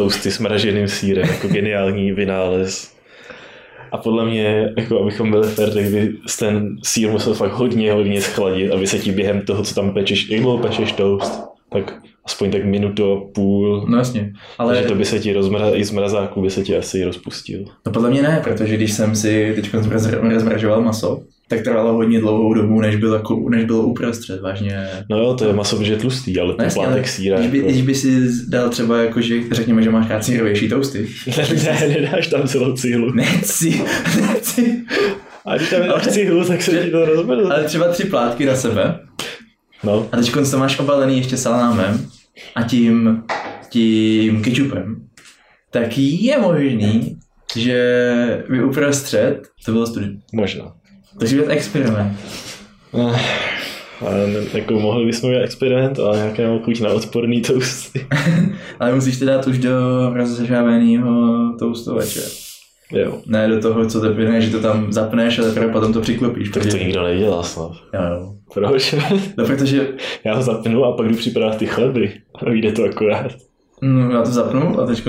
toasty s mraženým sírem, jako geniální vynález. A podle mě, jako abychom byli fair, tak by ten sír musel fakt hodně, hodně schladit, aby se ti během toho, co tam pečeš, jak dlouho pečeš toast, tak aspoň tak minutu a půl. No jasně. Ale... Takže to by se ti rozmra... i z mrazáku by se ti asi rozpustil. no podle mě ne, protože když jsem si teď rozmražoval maso, tak trvalo hodně dlouhou dobu, než bylo, jako, než bylo uprostřed, vážně. No jo, to je maso, protože je tlustý, ale No ten jasně, plátek ale síra když, by, jako... když by si dal třeba jako, že řekněme, že máš rád sírovější toasty. ne, nedáš tam celou cihlu. Nechci, nechci. A když tam dáš cihlu, tak se ti to rozmrzne. Ale třeba tři plátky na sebe No, a teď to máš obalený ještě salámem a tím, tím kečupem, tak je možný, že by uprostřed to bylo studio. možná. Takže je to experiment. Eh, Ale ne, jako mohli bychom udělat experiment, ale nějaké mám chuť na odporný toasty. Ale musíš to dát už do rozžáveného toustovače. Jo. Ne do toho, co teprve, ne, že to tam zapneš a teprve potom to přiklopíš. Tak to nikdo nedělá snad. Jo, jo. Proč? No, protože Já ho zapnu a pak jdu připravovat ty chleby. A vyjde to akorát. no, já to zapnu a teď,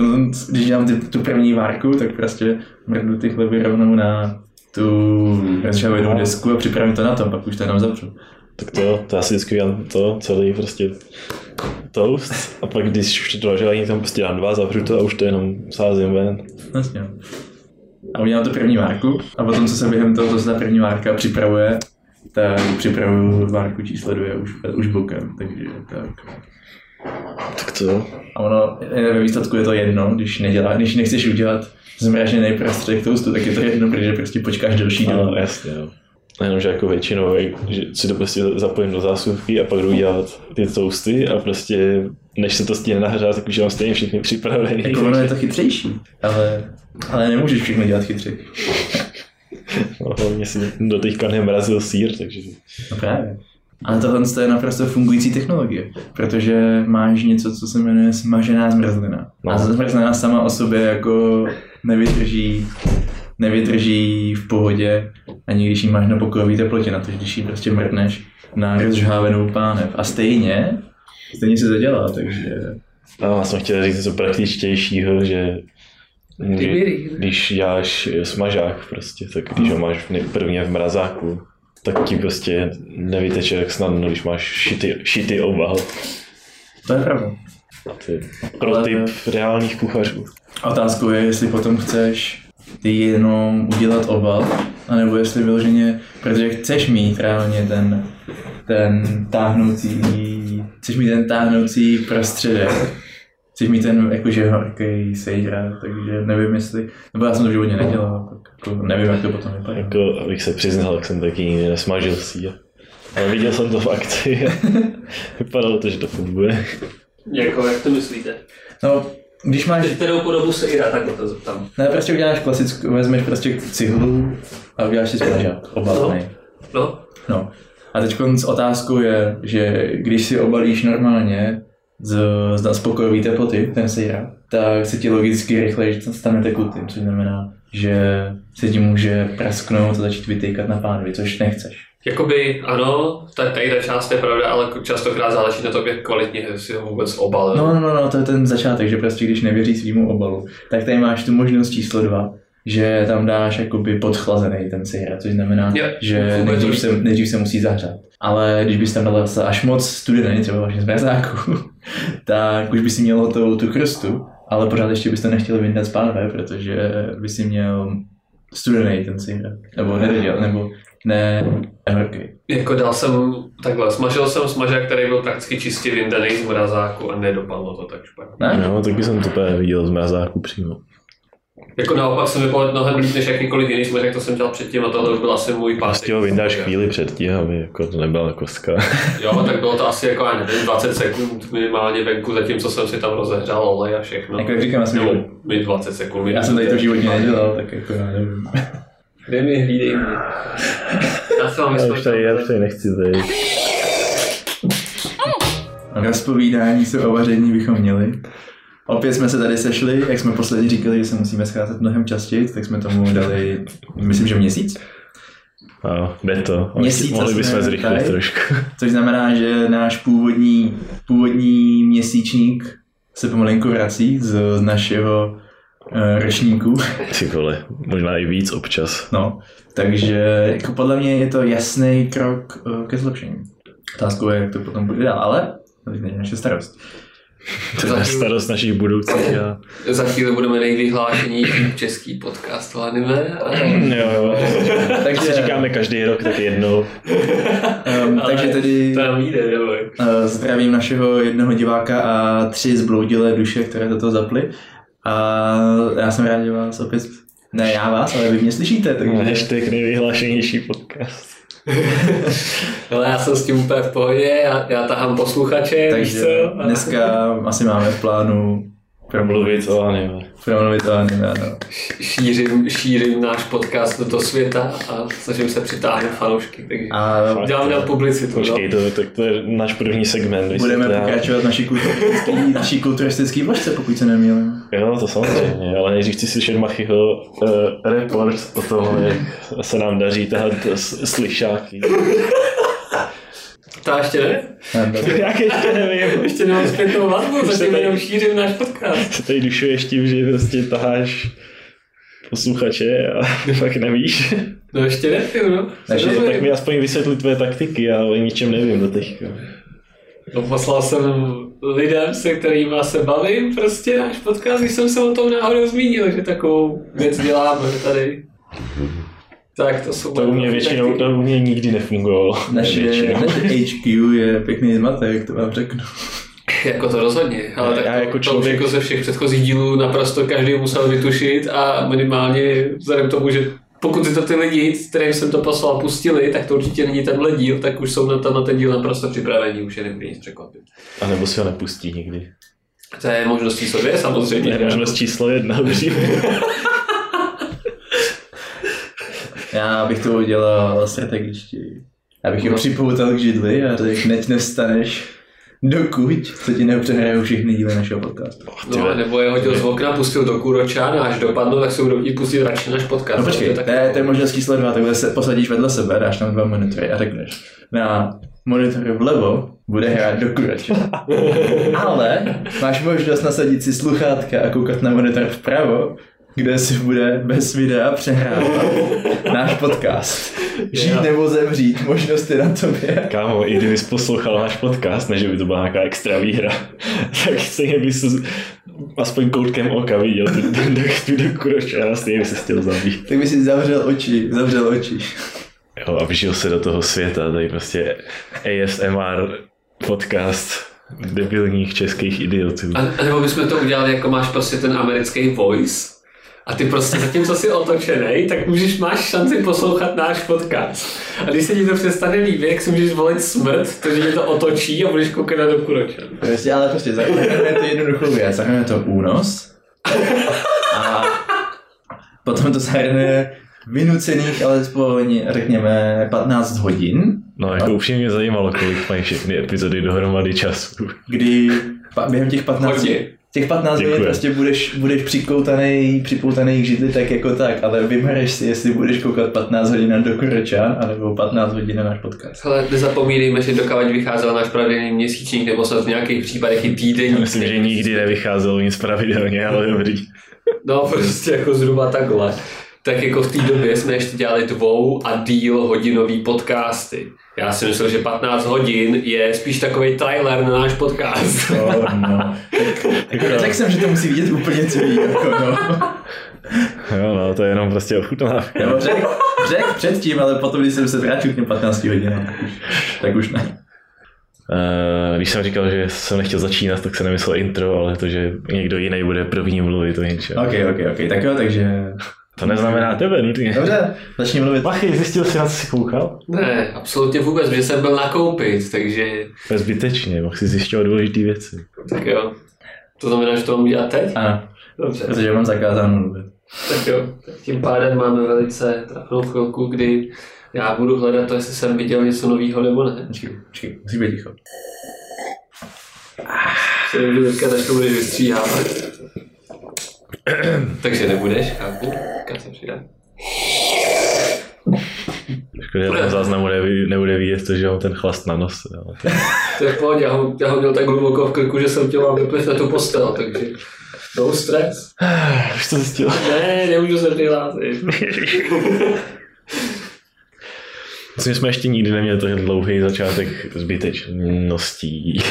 když dělám ty, tu první várku, tak prostě mrdu ty chleby rovnou na tu rozžávenou desku a připravím to na tom, pak už to jenom zapřu. Tak to, to já si vždycky udělám to, celý prostě toast. A pak když už to doželení, tam prostě dám dva, zavřu to a už to jenom sázím ven. Vlastně. A udělám to první várku a potom, co se během toho, co se ta první várka připravuje, tak připravuju várku číslo dvě už, už bokem, takže tak. Tak to, A ono, ve výsledku je to jedno, když, nedělá, když nechceš udělat zmražený prostředek toastu, tak je to jedno, protože prostě počkáš delší dobu. no, jasně, jo. Jenom, že jako většinou, že si to prostě zapojím do zásuvky a pak jdu dělat ty toasty a prostě než se to stihne nahřát, tak už mám stejně všechny připravený. Jako ono je to chytřejší, ale, ale nemůžeš všechno dělat chytře. No, hlavně si do teďka nemrazil sír, takže No právě. Ale tohle je naprosto fungující technologie, protože máš něco, co se jmenuje smažená zmrzlina. No. A zmrzlina sama o sobě jako nevydrží, nevydrží v pohodě, ani když ji máš na pokojové teplotě, na to, když ji prostě mrkneš na rozžhávenou pánev. A stejně, stejně se to dělá, takže No, já jsem chtěl říct něco praktičtějšího, že Ty když děláš smažák prostě, tak když ho máš prvně v mrazáku, tak ti prostě nevyteče tak snadno, když máš šity, šity obal. to je pravda. To je pro typ reálných kuchařů. Otázkou je, jestli potom chceš ty jenom udělat obal, anebo jestli vyloženě, protože chceš mít reálně ten, ten táhnoucí, chceš mít ten táhnoucí prostředek, chceš mít ten jakože horký sejra, takže nevím jestli, nebo já jsem to v životě nedělal, tak jako nevím, jak to potom vypadá. Jako, abych se přiznal, tak jsem taky nikdy nesmažil sír. Ale viděl jsem to v akci vypadalo to, že to funguje. Jako, jak to myslíte? No, když máš, Kterou podobu se Ira, takhle to zeptám. ne, prostě uděláš klasickou, vezmeš prostě cihlu a uděláš si smažák, obalený. No, No. A teď otázkou je, že když si obalíš normálně z, z spokojové teploty, ten sejra, tak se ti logicky rychleji stane tekutým, což znamená, že se ti může prasknout a začít vytýkat na pánvi, což nechceš. jakoby ano, ta, tady ta část je pravda, ale častokrát záleží na tom, jak kvalitně si ho vůbec obalil. No, no, no, no, to je ten začátek, že prostě když nevěří svýmu obalu, tak tady máš tu možnost číslo dva, že tam dáš jakoby podchlazený ten sejra, což znamená, Jo, že nejdřív se, nejdřív se musí zahřát. Ale když bys tam dal zase až moc studený, třeba vlastně z mrazáku, tak už by si měl hotovou tu krstu, ale pořád ještě bys to nechtěl vyndat z pánve, protože by si měl studený ten sejra, nebo nevěděl, nebo ne, horký. Jako dal jsem, takhle, smažil jsem smažák, který byl prakticky čistě vyndaný z mrazáku a nedopadlo to tak špatně. Ne? No, tak bych jsem to viděl z mrazáku přímo. Jako naopak jsem vypadal mnohem líp než jakýkoliv jiný smažák, to jsem dělal předtím a tohle už byl asi můj pátý. Prostě ho vyndáš chvíli předtím, aby jako to nebyla kostka. Jo, tak bylo to asi jako, já nevím, 20 sekund minimálně venku, zatímco jsem si tam rozehřál olej a všechno. Jako jak říkám, já jsem, No, mi 20 sekund. já jsem tady to v životě nedělal, tak jako já nevím. Kde mi hlídej mě. Já se vám Já už tady, já už tady nechci být. Rozpovídání se o vaření bychom měli. Opět jsme se tady sešli, jak jsme posledně říkali, že se musíme scházet mnohem častěji, tak jsme tomu dali, myslím, že měsíc. A jde to. Měsíc Mohli jsme bychom zrychlit tady. trošku. Což znamená, že náš původní, původní měsíčník se pomalinku vrací z, z našeho uh, ročníku. Ty vole, možná i víc občas. No, takže jako podle mě je to jasný krok uh, ke zlepšení. Otázkou je, jak to potom bude dál, ale to není naše starost. To je starost našich budoucích. A... Za chvíli budeme nejvyhlášenější český podcast o anime. A... Jo, jo. Takže si říkáme každý rok, tak jednou. um, takže tedy To nám jde, jo. uh, zdravím našeho jednoho diváka a tři zbloudilé duše, které do toho zaply. A já jsem rád, že vás opět, ne já vás, ale vy mě slyšíte, takže... Hashtag nejvyhlášenější podcast. Ale já jsem s tím úplně v pohodě, já, já tahám posluchače, víš Takže co? A- dneska asi máme v plánu Promluvit o anime. promluvit o anime, ano. šířím, šířím náš podcast do světa a snažím se přitáhnout fanoušky, takže A dělám na publicitu. Počkej, no. to, tak to je náš první segment. budeme to pokračovat naší kulturistický, naší kulturistický vložce, pokud se nemýlím. Jo, to samozřejmě, ale nejdřív chci slyšet Machyho uh, report o tom, jak se nám daří tahat slyšáky. To ještě ne? Jak ještě nevím. Ještě nemám zpětnou vazbu, zatím tady- jenom šířím náš podcast. Se tady dušuješ tím, že prostě taháš posluchače a fakt nevíš. No ještě nevím, no. Takže Co tak mi aspoň vysvětli tvoje taktiky, já o ničem nevím do teďka. No, poslal jsem lidem, se kterými se bavím, prostě náš podcast, když jsem se o tom náhodou zmínil, že takovou věc děláme tady. Tak to jsou To u mě většinou, to u mě nikdy nefungovalo. Naše, naše HQ je pěkný zmatek, to vám řeknu. Jako to rozhodně, ale tak Já to, jako to už člověk- jako ze všech předchozích dílů naprosto každý musel vytušit a minimálně vzhledem k tomu, že pokud si to ty lidi, kterým jsem to poslal, pustili, tak to určitě není tenhle díl, tak už jsou na, to, na ten díl naprosto připravení, už je nebude nic překvapit. A nebo si ho nepustí nikdy. To je možnost číslo dvě samozřejmě. To je možnost číslo jedna. Já bych to udělal strategičtěji. Já bych ho připoutal k židli a řekl, neď nevstaneš, dokud se ti nepřehrajou všechny díly našeho podcastu. No, nebo je hodil z okna, pustil do Kuročan a až dopadnou, tak se budou chtít pustit radši náš podcast. No počkej, to je, to je možnost číslo dva, takhle se posadíš vedle sebe, dáš tam dva monitory a řekneš, na monitoru vlevo bude hrát do kurače. Ale máš možnost nasadit si sluchátka a koukat na monitor vpravo, kde si bude bez videa přehrávat náš podcast. Žít Jo. nebo zemřít, možnost je na tobě. Kámo, i kdybys poslouchal náš podcast, než by to byla nějaká extra výhra, tak stejně bys aspoň koutkem oka viděl tu, tu, tu, tu, tu kuroč a stejně by se chtěl zabít. Tak by si zavřel oči, zavřel oči. Jo, a vžil se do toho světa, tady prostě ASMR podcast debilních českých idiotů. A, a nebo bychom to udělali, jako máš prostě ten americký voice, a ty prostě zatímco jsi otočený, tak můžeš, máš šanci poslouchat náš podcast. A když se ti to přestane líbit, jak si můžeš volit smrt, to, že tě to otočí a budeš koukat na do kuročan. Prostě, ale prostě zahrneme to jednoduchou věc, zahrneme to únos a potom to zahrneme vynucených alespoň, řekněme, 15 hodin, No, jako upřímně mě zajímalo, kolik mají všechny epizody dohromady času. kdy pa, během těch 15 Hodně. Těch 15 Děkuji. hodin prostě budeš, budeš přikoutaný, připoutaný k židli tak jako tak, ale vybereš si, jestli budeš koukat 15 hodin na Dokuročan, anebo 15 hodin na náš podcast. Ale nezapomínejme, že dokávat vycházel náš pravidelný měsíčník, nebo snad v nějakých případech i týdenní. Myslím, že nikdy nevycházelo nic pravidelně, ale dobrý. No, prostě jako zhruba takhle. Tak jako v té době jsme ještě dělali dvou a díl hodinový podcasty. Já si myslel, že 15 hodin je spíš takový trailer na náš podcast. Oh, no. tak, řekl jsem, že to musí vidět úplně celý, jako no. Jo, no, to je jenom prostě ochutnávka. Nebo řek, řek předtím, ale potom, když jsem se vrátil k těm 15 hodinám, tak už, tak už ne. Uh, když jsem říkal, že jsem nechtěl začínat, tak jsem nemyslel intro, ale to, že někdo jiný bude první mluvit, to něčeho. Ok, ok, ok, tak jo, takže... To neznamená tebe nutně. Dobře, začni mluvit. Machy, zjistil jsi, na co jsi koukal? Ne, absolutně vůbec, protože jsem byl nakoupit, takže To je zbytečně, mohl si zjišťovat důležité věci. tak jo. To znamená, že to mám udělat teď? Ano, Dobře. protože mám zakázáno mluvit. Tak jo, tak tím pádem máme velice trapnou chvilku, kdy já budu hledat to, jestli jsem viděl něco nového nebo ne. Počkej, počkej, musíš být ticho. Se nebudu teďka začnu budeš vystříhávat. Takže nebudeš, chápu. Teďka se přidám. Škoda, že tam záznamu nebude, nebude vidět to, že mám ten chlast na nose. Jo. To je v pohodě, já ho, já ho měl tak hluboko v krku, že jsem tě mám vypět na tu postel, takže no stres. Už to zjistil. Ne, nemůžu se přihlásit. Myslím, že jsme ještě nikdy neměli tak dlouhý začátek zbytečností.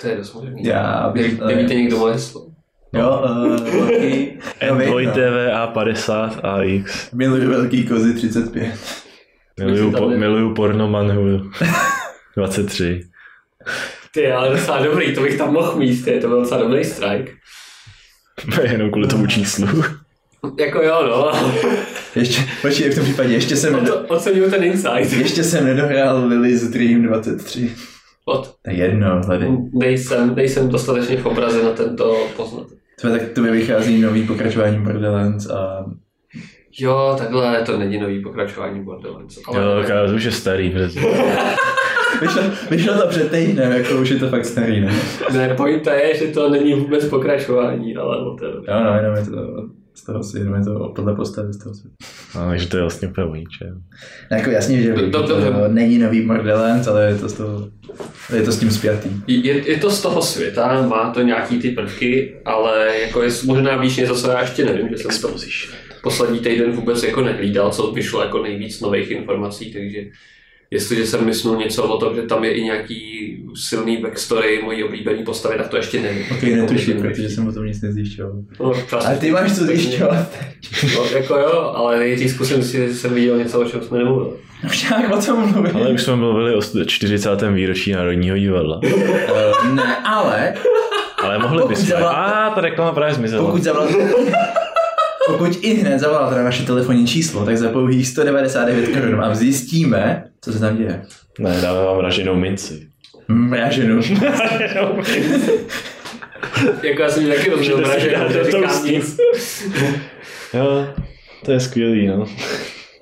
To je dost možný. Já bych... Nevíte někdo moje slovo? Jo, uh, velký... Android no. TV A50 AX. Miluji velký kozy 35. Miluju, po, miluju porno manhu 23. Ty, ale docela dobrý, to bych tam mohl mít, ty, to byl docela dobrý strike. Jenom kvůli tomu číslu. Jako jo, no. Ještě, počkej, v tom případě ještě jsem, O nedo, oceňuju ten insight. ještě jsem nedohrál Lily's Dream 23. Od, jedno, hledej. nejsem, nejsem dostatečně v obraze na tento poznat. To tak to vychází nový pokračování Borderlands a Jo, takhle, to není nový pokračování Borderlands. Jo, kámo, to už je starý, protože vyšlo, vyšlo to před týdnem, jako už je to fakt starý, ne? Ne, pointa je, že to není vůbec pokračování, ale o to Jo, no, jenom je to z toho si, jenom je to podle postavy z toho si. no, takže to je vlastně úplně o ničem. No, jako jasně, že do- že to dobře. není nový Borderlands, ale je to, z toho, je to s tím spjatý. Je, je to z toho světa, má to nějaký ty prvky, ale jako je možná víš něco, co já ještě nevím, že jsem to Exposition. poslední týden vůbec jako nehlídal, co vyšlo jako nejvíc nových informací, takže jestliže jsem myslel něco o tom, že tam je i nějaký silný backstory mojí oblíbený postavy, tak to ještě nevím. Ok, netuším, protože jsem o tom nic nezjišťoval. No, čas, Ale ty máš co zjišťovat. no, jako jo, ale nejdřív zkusím si, že jsem viděl něco, o čem jsme nemluvili. No však o tom mluvím. Ale už jsme mluvili o 40. výročí Národního divadla. Ne, ale Ale mohli bychom. A ta reklama právě zmizela. pokud zavoláte... Pokud i hned zavoláte na naše telefonní číslo, tak za pouhých 199 korun vám zjistíme, co se tam děje. Ne, dáme vám raženou minci. Mraženu. Jako já jsem taky rozuměl, že dát do neříkám toastu. nic. Jo, to je skvělý, no.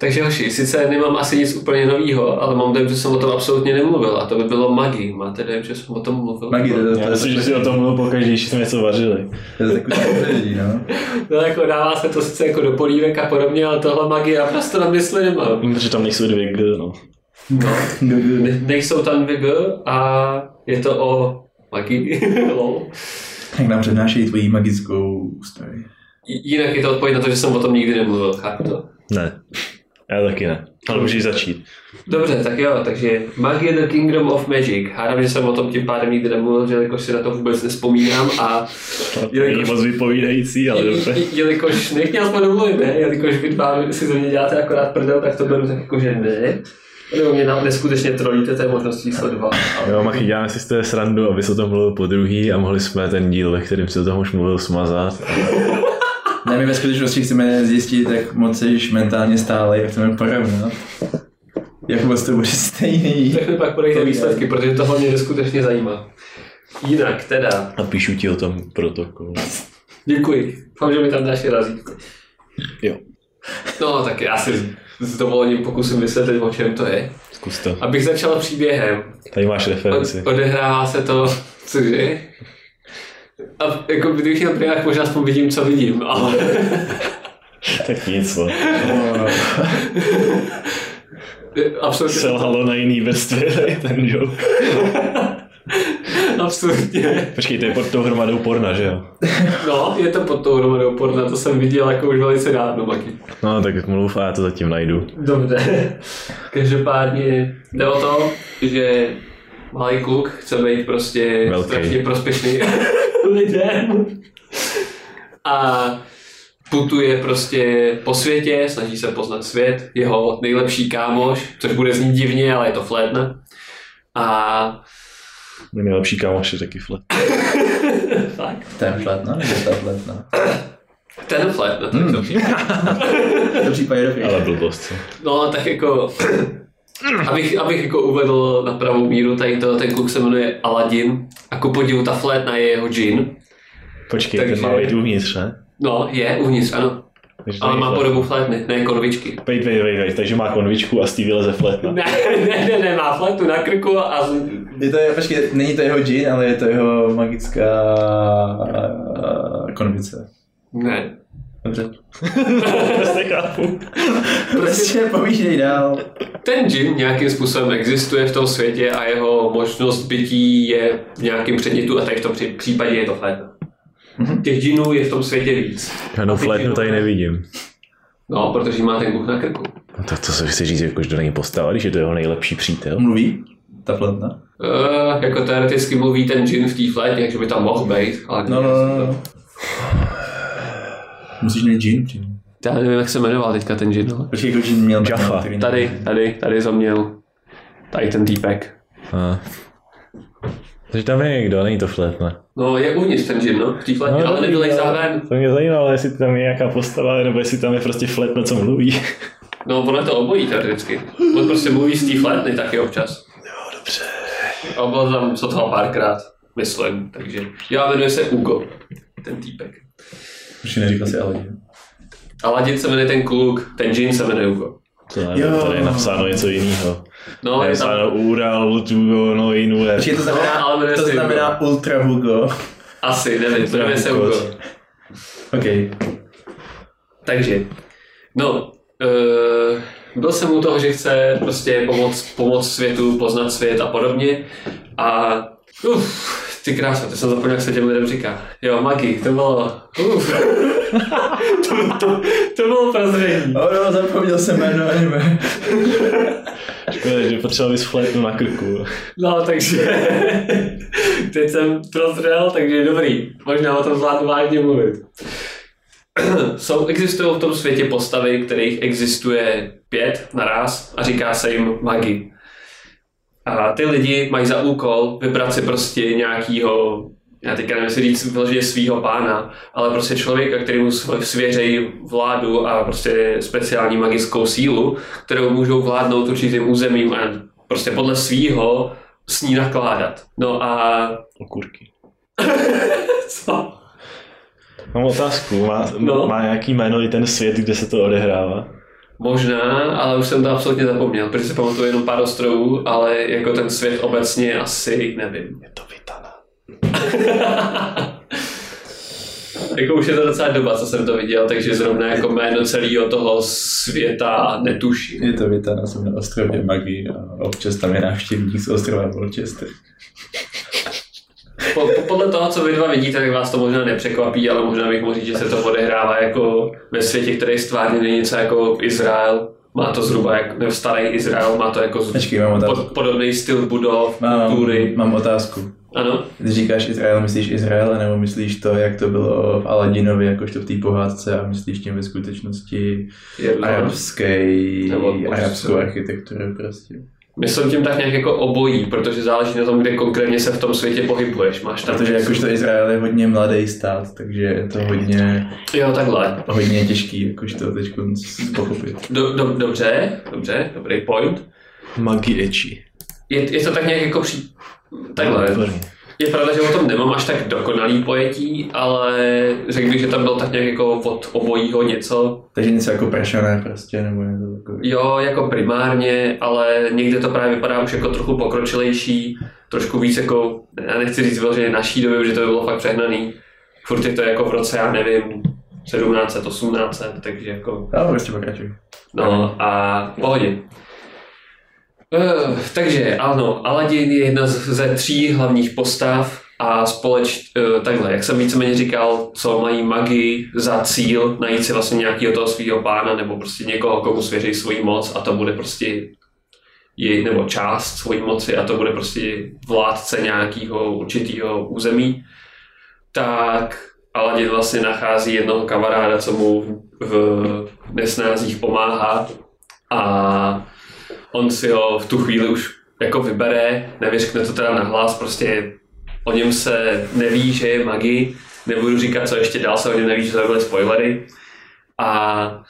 Takže hoši, sice nemám asi nic úplně nového, ale mám dojem, že jsem o tom absolutně nemluvil a to by bylo Magi. Máte dojem, že jsem o tom mluvil? Magi, to, to, to, Já to, myslím, že si o tom mluvil pokaždé, když jsme něco vařili. to je takový no. No jako dává se to sice jako do polívek a podobně, ale tohle Magi já prostě na mysli nemám. Vím, že tam nejsou dvě G, no. No, ne, nejsou tam dvě G a je to o Magi. Lol. Jak nám přednášejí tvoji magickou story. J- Jinak je to odpověď na to, že jsem o tom nikdy nemluvil, chápu to? Ne. Já taky ne. Ale můžeš začít. Dobře, tak jo, takže Magie the Kingdom of Magic. Hádám, že jsem o tom tím pádem nikdy nemluvil, že jakož si na to vůbec nespomínám a To není Jelikož- moc vypovídající, ale dobře. Je- Jelikož, nech mě aspoň domluvit, ne? Jelikož vy dva si ze mě děláte akorát prdel, tak to beru tak jako, že ne. Nebo mě na- neskutečně trolíte, to je možnost číslo dva. Jo, Machy, děláme si z té srandu, aby se o tom mluvil po druhý a mohli jsme ten díl, ve kterém si o tom už mluvil, smazat. Ne, my ve skutečnosti chceme zjistit, jak moc jsi mentálně stále, jak chceme porovnat. Jak moc to bude stejný. Tak mi pak podejte výsledky, protože tohle mě neskutečně zajímá. Jinak teda, A píšu ti o tom protokol. děkuji. Doufám, že mi tam dáš razítko. Jo, No, tak já si s dovolením pokusím vysvětlit, o čem to je. zkus to. Abych začal příběhem. Tady máš referenci. Od, odehrává se to, cože? A jako kdybych měl prývák, možná aspoň vidím, co vidím, ale Tak nic, no. absolutně, Selhalo na jiný vrstvě ten joke. absolutně. Počkej, to je pod tou hromadou porna, že jo? No, je to pod tou hromadou porna, to jsem viděl jako už velice dávno, Maki. No, tak mluv a já to zatím najdu. Dobře. Každopádně jde o to, že malý kluk chce být prostě Velký. strašně prospěšný lidem. A putuje prostě po světě, snaží se poznat svět, jeho nejlepší kámoš, což bude znít divně, ale je to Flétna. A Můj nejlepší kámoš je taky flat. tak, Ten fletna, nebo ta fletna? ten Flétna, tak to V případě dobrý. Ale blbost, co? No, tak jako, abych, abych jako uvedl na pravou míru, tady to, ten kluk se jmenuje Aladdin a ku podivu ta flétna je jeho džin. Počkej, Takže- ten má být uvnitř, ne? No, je uvnitř, ano. Takže Ale má podobu flétny, ne konvičky. Wait, wait, wait, wait, takže má konvičku a z té vyleze flétna. Ne, ne, ne, ne, má flétnu na krku a z... Je to, počkej, není to jeho džin, ale je to jeho magická uh, konvice. Ne. Dobře. Prostě chápu. Prostě povídej dál. ten džin nějakým způsobem existuje v tom světě a jeho možnost bytí je v nějakém předmětu a tady v tom při- případě je to flétna. Těch džinů je v tom světě víc. Ty flétnu tady nevidím. No, protože má ten kuch na krku. No tak to se chci říct, jako, že to není postava, když je to jeho nejlepší přítel. Mluví? Ta fletna? Uh, jako teoreticky mluví ten džin v té flétně, takže by tam mohl být, ale No, no, no, no. Musíš mít džin přímo. Já nevím, jak se jmenoval teďka ten džin, ale... Počkej, jako džin měl Jaffa. ne- Tady, tady, tady za měl. Tady ten týpek. A. Takže tam je někdo, není to flétna. No, je uvnitř ten džin, no, v té flétně, ale dobrý, nevylejzá ven. To mě zajímalo, jestli tam je nějaká postava, nebo jestli tam je prostě flétna, co mluví. No, ono je to obojí teoreticky. On prostě mluví z té flétny taky občas. Jo, dobře. A byl tam co toho párkrát, myslím, takže... Já jmenuji se Ugo, ten týpek. Už neříkal si Aladin. Aladin se jmenuje ten kluk, ten džin se jmenuje Ugo. To Jo. nevím, tady je napsáno něco jiného. No, je je tam... napsáno Ural, Tugo, no Inue. Počkej, to znamená, No, to znamená Ultra Hugo. Asi, nevím, jmenuje se Ugo. OK. Takže, no, uh, byl jsem u toho, že chce prostě pomoct, pomoct světu, poznat svět a podobně. A uf, ty krása, to jsem zapomněl, jak se těm lidem říká. Jo, Magi, to bylo, uf. to, to, to bylo prozření. Oh no, zapomněl jsem jméno anime. Škoda, že potřeboval bys flétnu na krku. No, takže teď jsem prozřel, takže je dobrý. Možná o tom zvládnu vážně mluvit. Jsou, existují v tom světě postavy, kterých existuje pět naraz a říká se jim magi. A ty lidi mají za úkol vybrat si prostě nějakýho, já teďka nevím, jestli říct vyloženě svýho pána, ale prostě člověka, kterému sv- svěřejí vládu a prostě speciální magickou sílu, kterou můžou vládnout určitým územím a prostě podle svýho s ní nakládat. No a Okurky. co? Mám otázku, má, No. má nějaký jméno i ten svět, kde se to odehrává? Možná, ale už jsem to absolutně zapomněl, protože si pamatuju jenom pár ostrovů, ale jako ten svět obecně asi nevím. Je to Vitana. jako už je to docela doba, co jsem to viděl, takže zrovna jako jméno celého toho světa netuším. Je to Vitana, jsem na ostrově Magii a občas tam je návštěvník z ostrova Volchester. Po, po, podle toho, co vy dva vidíte, tak vás to možná nepřekvapí, ale možná bych mohl říct, že se to odehrává jako ve světě, který stvárně něco jako Izrael. Má to zhruba jak nebo starý Izrael, má to jako Počkej, mám otázku. pod, podobný styl budov, Mám, kultury. mám otázku. Ano. Když říkáš Izrael, myslíš Izrael, nebo myslíš to, jak to bylo v Aladinovi, jakožto v té pohádce, a myslíš tím ve skutečnosti arabské, arabskou architekturu prostě. Myslím tím tak nějak jako obojí, protože záleží na tom, kde konkrétně se v tom světě pohybuješ. Máš tam Protože jakožto Izrael je hodně mladý stát, takže je to hodně, Jo, takhle. hodně těžký, jakožto teď pochopit. Do, do, dobře, dobře, dobrý point. Magi Echi. Je, je to tak nějak jako při... Takhle. Výborně. Je pravda, že o tom nemám až tak dokonalý pojetí, ale řekl bych, že tam byl tak nějak jako od obojího něco. Takže něco jako pršané prostě, nebo něco takového. Jo, jako primárně, ale někde to právě vypadá už jako trochu pokročilejší, trošku víc jako, já nechci říct vyloženě naší doby, že to by bylo fakt přehnaný. Furt je to jako v roce, já nevím, 1700, 1800, takže jako No, prostě pokračuj. No a v pohodě. Uh, takže ano, Aladdin je jedna ze tří hlavních postav a společ, uh, takhle, jak jsem víceméně říkal, co mají magii za cíl najít si vlastně nějakého toho svého pána nebo prostě někoho, komu svěří svoji moc a to bude prostě jej, nebo část svojí moci a to bude prostě vládce nějakého určitého území, tak Aladdin vlastně nachází jednoho kamaráda, co mu v nesnázích pomáhá a on si ho v tu chvíli už jako vybere, nevyřkne to teda nahlas, prostě o něm se neví, že je magi, nebudu říkat, co ještě dál se o něm neví, že to byly spoilery. A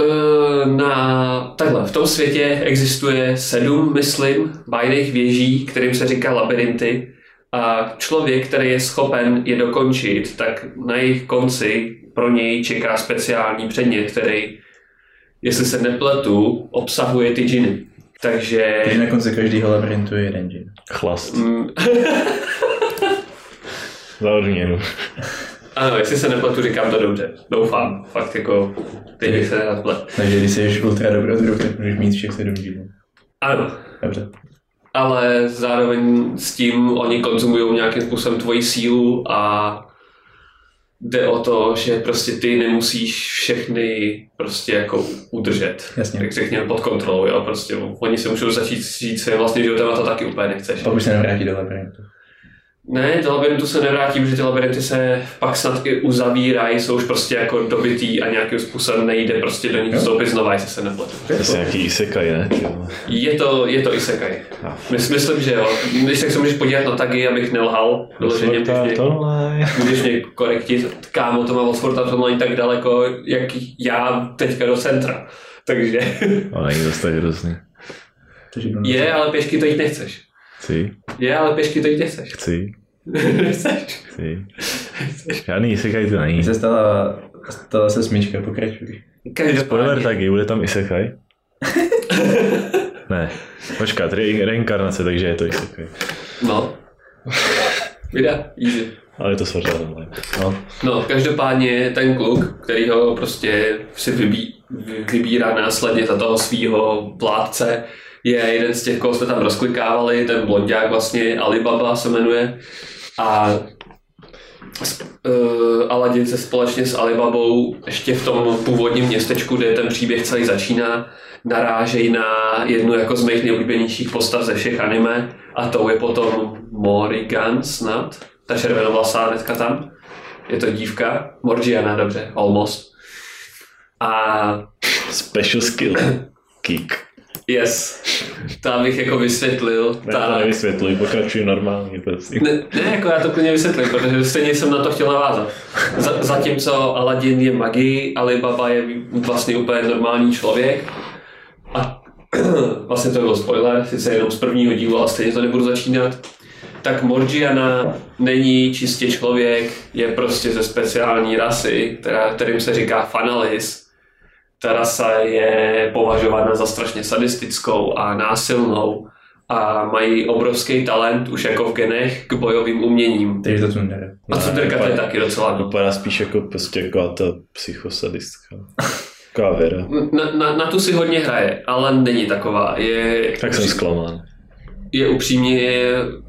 eh, na, takhle, v tom světě existuje sedm, myslím, bajných věží, kterým se říká labirinty. A člověk, který je schopen je dokončit, tak na jejich konci pro něj čeká speciální předmět, který, jestli se nepletu, obsahuje ty džiny. Takže... Takže na konci každého labirintu je jeden džin. Chlast. Mm, Za odměnu. Ano, jestli se nepletu, říkám to dobře. Doufám. Fakt jako, teď bych se plet. Takže když jsi ultra dobrodruh, tak můžeš mít všech sedm dílů. Ano, Dobře. ale zároveň s tím oni konzumují nějakým způsobem tvoji sílu a jde o to, že prostě ty nemusíš všechny prostě jako udržet. Jasně. Jak řekněme pod kontrolou, jo, prostě oni si můžou začít žít svým vlastním životem a to taky úplně nechceš. Pak už se nevrátí do labirintu. Ne, do labirintu se nevrátí, protože ty labirinty se pak snad i uzavírají, jsou už prostě jako dobitý a nějakým způsobem nejde prostě do nich vstoupit znova, jestli se nepletu. To je nějaký isekai, ne? Je to, je to isekai. Ah. Mys, myslím, že jo. Když tak se můžeš podívat na tagy, abych nelhal. Vyloženě můžeš mě, Tohle. můžeš mě korektit. Kámo, to má od Art Online tak daleko, jak já teďka do centra. Takže Ale není to tak hrozný. Je, ale pěšky to jít nechceš. Chci, Je, ale pěšky to jít nechceš. chci, nechceš. chci. Žádný isekai to není. Se stala, stala se smyčka, pokračuj. Spoiler Každopádně. taky, bude tam isekai? ne. Počkat, re- reinkarnace, takže je to isekai. No. Vida, easy. Ale je to Online. No. No, každopádně ten kluk, který ho prostě si vybí, vy- vybírá následně za toho svého vládce, je jeden z těch, koho jsme tam rozklikávali, ten blondák vlastně, Alibaba se jmenuje. A uh, Aladin se společně s Alibabou ještě v tom původním městečku, kde ten příběh celý začíná, narážejí na jednu jako z mých nejoblíbenějších postav ze všech anime a tou je potom Morrigan snad, ta červenovlasá hnedka tam. Je to dívka, Morgiana, dobře, almost. A Special skill. Kick. Yes, to abych jako vysvětlil. Ne, to tak- nevysvětluj, pokračuj normálně prostě. Ne, ne, jako já to klidně vysvětlím, protože stejně jsem na to chtěl navázat. Za, zatímco Aladdin je magii, Alibaba je vlastně úplně normální člověk. A vlastně to byl spoiler, sice jenom z prvního dílu, ale stejně to nebudu začínat. Tak Morgiana není čistě člověk, je prostě ze speciální rasy, která, kterým se říká Fanalis. Ta rasa je považována za strašně sadistickou a násilnou a mají obrovský talent už jako v genech k bojovým uměním. Takže to Tsundere. A Cunderka to je taky docela no. Vypadá spíš jako prostě jako ta psychosadistka. Taková věra. na, na, na, tu si hodně hraje, ale není taková. Je, Tak jsem zklamán. je upřímně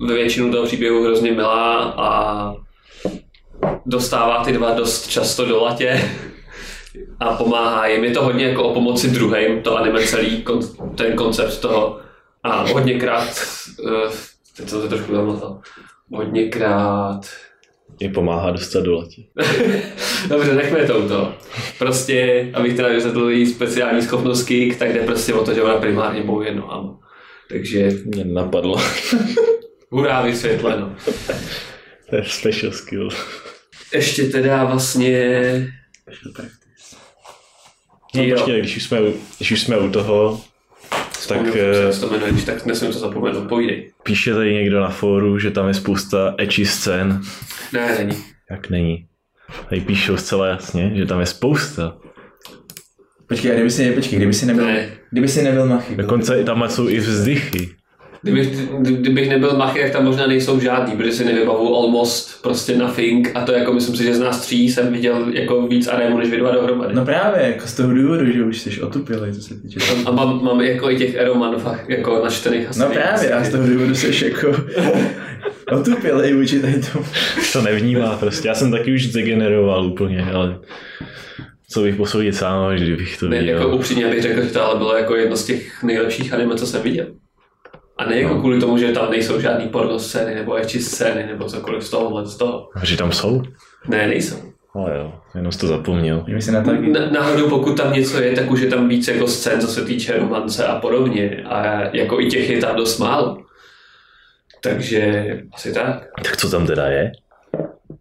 ve většinu toho příběhu hrozně milá a dostává ty dva dost často do latě a pomáhá jim. Je to hodně jako o pomoci druhým, to anime celý, kon, ten koncept toho. A hodněkrát, uh, teď jsem se trošku zamotal, hodněkrát Je pomáhá dostat do latí. Dobře, nechme to u toho. Prostě, abych teda vysvětlil její speciální schopnost kick, tak jde prostě o to, že ona primárně bojuje nohama. Takže Mě napadlo. hurá vysvětleno. to je special skill. Ještě teda vlastně... No Jo. počkej, když už jsme, u- když už jsme u toho, tak Vzpomněl jsem eh, se to jmenuje, když tak nesmím to zapomenout, povídej. píše tady někdo na fóru, že tam je spousta ecchi scén. Ne, není. Jak není? Tady píšou zcela jasně, že tam je spousta. Počkej, a kdyby si, počkej, kdyby si nebyl, Ne. kdyby si nebyl machy. Dokonce i tam jsou i vzdychy. Kdybych, kdy- kdybych nebyl machy, jak tam možná nejsou žádný, protože si nevybavu almost prostě nothing a to jako myslím si, že z nás tří jsem viděl jako víc arému než vy dva dohromady. No právě, jako z toho důvodu, že už jsi otupilý, co se týče toho. A mám, mám jako i těch Eroman fakt jako načtených asi No právě, a z toho důvodu jsi jako otupilý vůči tady tomu. To nevnímá prostě. Já jsem taky už degeneroval úplně, ale co bych posoudit sám, až kdybych to Ne, viděl. jako upřímně bych řekl, že to ale bylo jako jedno z těch nejlepších anime, co jsem viděl. A ne jako No. kvůli tomu, že tam nejsou žádný porno scény, nebo ecchi scény, nebo cokoliv z tohohle, z toho. Že tam jsou? Ne, nejsou. Ale jo, jenom jsi to zapomněl. Že mi se na taky. Na, náhodou pokud tam něco je, tak už je tam víc jako scén, co se týče romance a podobně. A jako i těch je tam dost málo. Takže asi tak. Tak co tam teda je?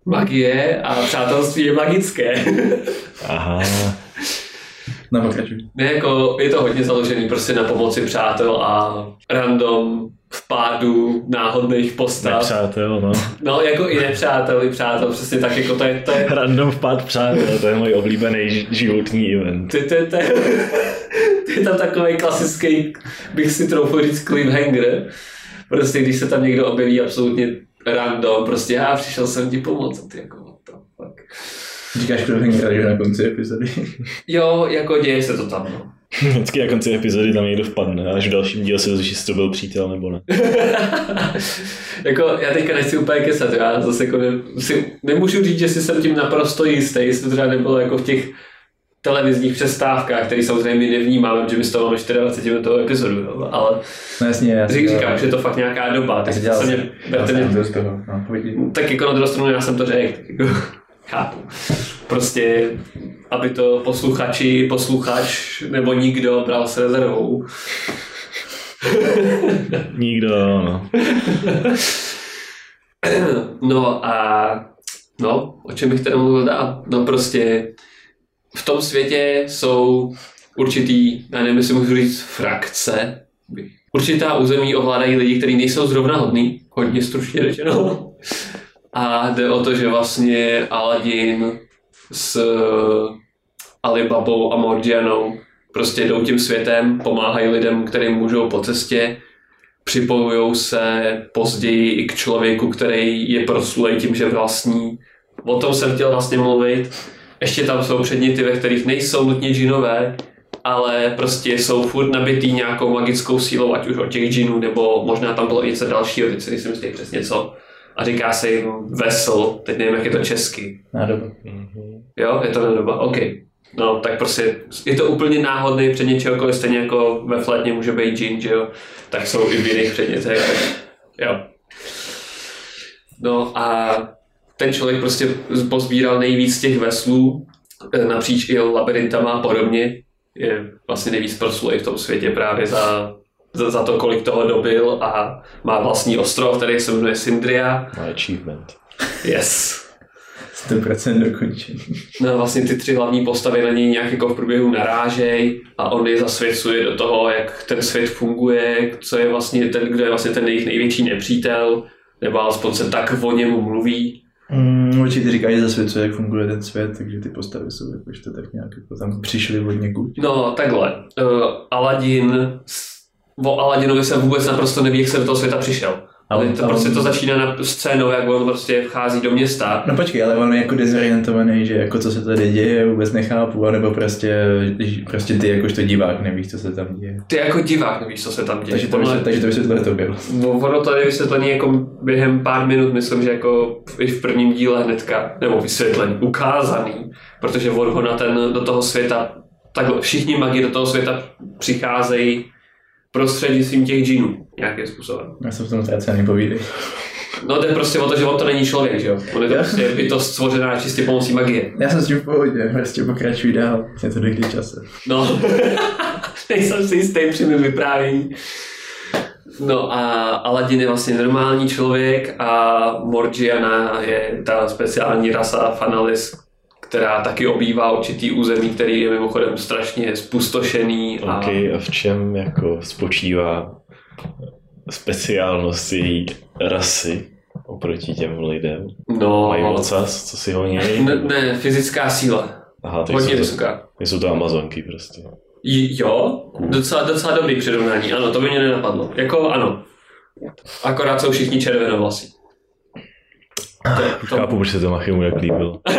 Magie a přátelství je magické. Aha, No pokračuj. Ne, jako je to hodně založený prostě na pomoci přátel a random vpádu náhodných postav. nepřátel, no. No, jako i nepřátel, i přátel, přesně tak, jako to je, to je, Random vpád přátel, to je můj oblíbený ži- životní event. to, je- to, je- to, je- tam takový klasický, bych si troufl říct, cliffhanger. Prostě když se tam někdo objeví absolutně random, prostě já přišel jsem ti pomoct, a ty jako what the fuck. Říkáš cliffhanger takže na konci epizody. Jo, jako děje se to tam, no. Vždycky na konci epizody tam někdo vpadne, až v dalším díle se dozvíš, jestli to byl přítel nebo ne. jako já teďka nechci úplně kesat, já zase jako ne, si, nemůžu říct, že si jsem tím naprosto jistý, jestli to třeba nebylo jako v těch televizních přestávkách, které samozřejmě nevnímám, že my z toho máme 24 minutovou epizodu, jo, ale No jasně, já řík, říkám, že je to fakt nějaká doba, tak jsem se mě, berte mě, z toho. No, tak jako na druhou stranu já jsem to řekl, jako, chápu. Prostě, aby to posluchači, posluchač nebo nikdo bral s rezervou. Nikdo, no. No a no, o čem bych teda mluvil dál? No prostě v tom světě jsou určitý, já nevím, jestli můžu říct frakce, určitá území ovládají lidi, kteří nejsou zrovna hodný, hodně stručně řečeno. A jde o to, že vlastně Aladdin s Alibabou a Morgianou prostě jdou tím světem, pomáhají lidem, kterým můžou po cestě, připojují se později i k člověku, který je proslulej tím, že vlastní. O tom jsem chtěl vlastně mluvit. Ještě tam jsou předměty, ve kterých nejsou nutně džinové, ale prostě jsou furt nabitý nějakou magickou sílou, ať už od těch džinů, nebo možná tam bylo něco dalšího, teď si jistý přesně co. A říká se jim vesel, teď nevím, jak je to česky. Nádoba. Jo, je to nádoba, OK. No, tak prostě je to úplně náhodný předmět čehokoliv, stejně jako ve flétně může být džin, že jo, tak jsou i v jiných předmětech, tak jo. No a ten člověk prostě pozbíral nejvíc těch veslů eh, napříč i labyrintama a podobně. Je vlastně nejvíc proslulý v tom světě právě za, za, za to, kolik toho dobil a má vlastní ostrov, který se jmenuje Sindria. Má achievement. Yes. 100% dokončení. No vlastně ty tři hlavní postavy na něj nějak jako v průběhu narážej a on je zasvěcuje do toho, jak ten svět funguje, co je vlastně ten, kdo je vlastně ten jejich největší nepřítel, nebo alespoň se tak o němu mluví. Mm, určitě říkají, že zasvěcuje, jak funguje ten svět, takže ty postavy jsou jakož to tak nějak jako tam přišly od někud. No takhle, uh, Aladin, o Aladinovi se vůbec naprosto neví, jak se do toho světa přišel. Ale to ale- prostě to začíná na scénou, jak on prostě vchází do města. No počkej, ale on je jako dezorientovaný, že jako co se tady děje, vůbec nechápu, anebo prostě, prostě ty jakožto divák nevíš, co se tam děje. Ty jako divák nevíš, co se tam děje. Takže to, Tohle- vysvět, takže to vysvětluje to bylo. No, ono to je vysvětlený jako během pár minut, myslím, že jako i v prvním díle hnedka, nebo vysvětlený, ukázaný, protože on ho na ten, do toho světa, takhle, všichni magi do toho světa přicházejí prostřednictvím těch džinů nějakým způsobem. Já jsem v tom ztracený, povídej. No jde prostě o to, že on to není člověk, že jo? On je to prostě bytost stvořená čistě pomocí magie. Já jsem s tím v pohodě, prostě pokračuj dál, je to někdy čase. No, nejsem si jistý při mém vyprávění. No a Aladin je vlastně normální člověk a Morgiana je ta speciální rasa Fanalis, která taky obývá určitý území, který je mimochodem strašně spustošený. A... OK, a v čem jako spočívá speciálnost její rasy oproti těm lidem? No, Mají ocas, co si honí? ne, ne, fyzická síla. Aha, takže Hodně jsou to, vysoká. jsou to amazonky prostě. Jo, docela, docela dobrý přirovnání, ano, to by mě nenapadlo. Jako ano, akorát jsou všichni červenovlasí. Už chápu, proč se to Machimu jak líbilo.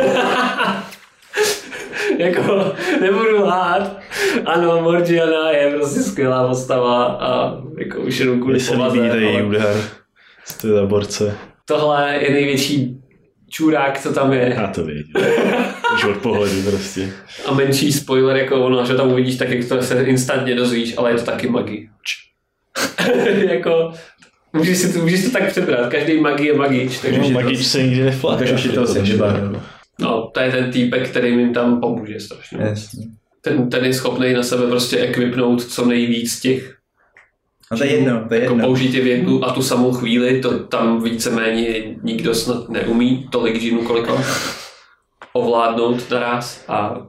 jako, nebudu lhát. Ano, Morgiana je prostě skvělá postava a jako už jenom kvůli se líbí ale údar z té zaborce. Tohle je největší čurák, co tam je. Já to věděl. Už od pohledu prostě. A menší spoiler jako ono, že tam uvidíš tak, jak to se instantně dozvíš, ale je to taky magi. jako, můžeš, si to, můžeš to tak přebrat, každý magi je magič, takže No, magič se nikdy nefláká. Takže už to se nebavilo. no, to je ten týpek, který jim tam pomůže strašně. Jasně. Ten, ten je schopný na sebe prostě ekvipnout co nejvíc těch No to je jedno, to je jako jedno. použít je v jednu a tu samou chvíli, to tam víceméně nikdo snad neumí tolik džinů, kolik on ovládnout naraz a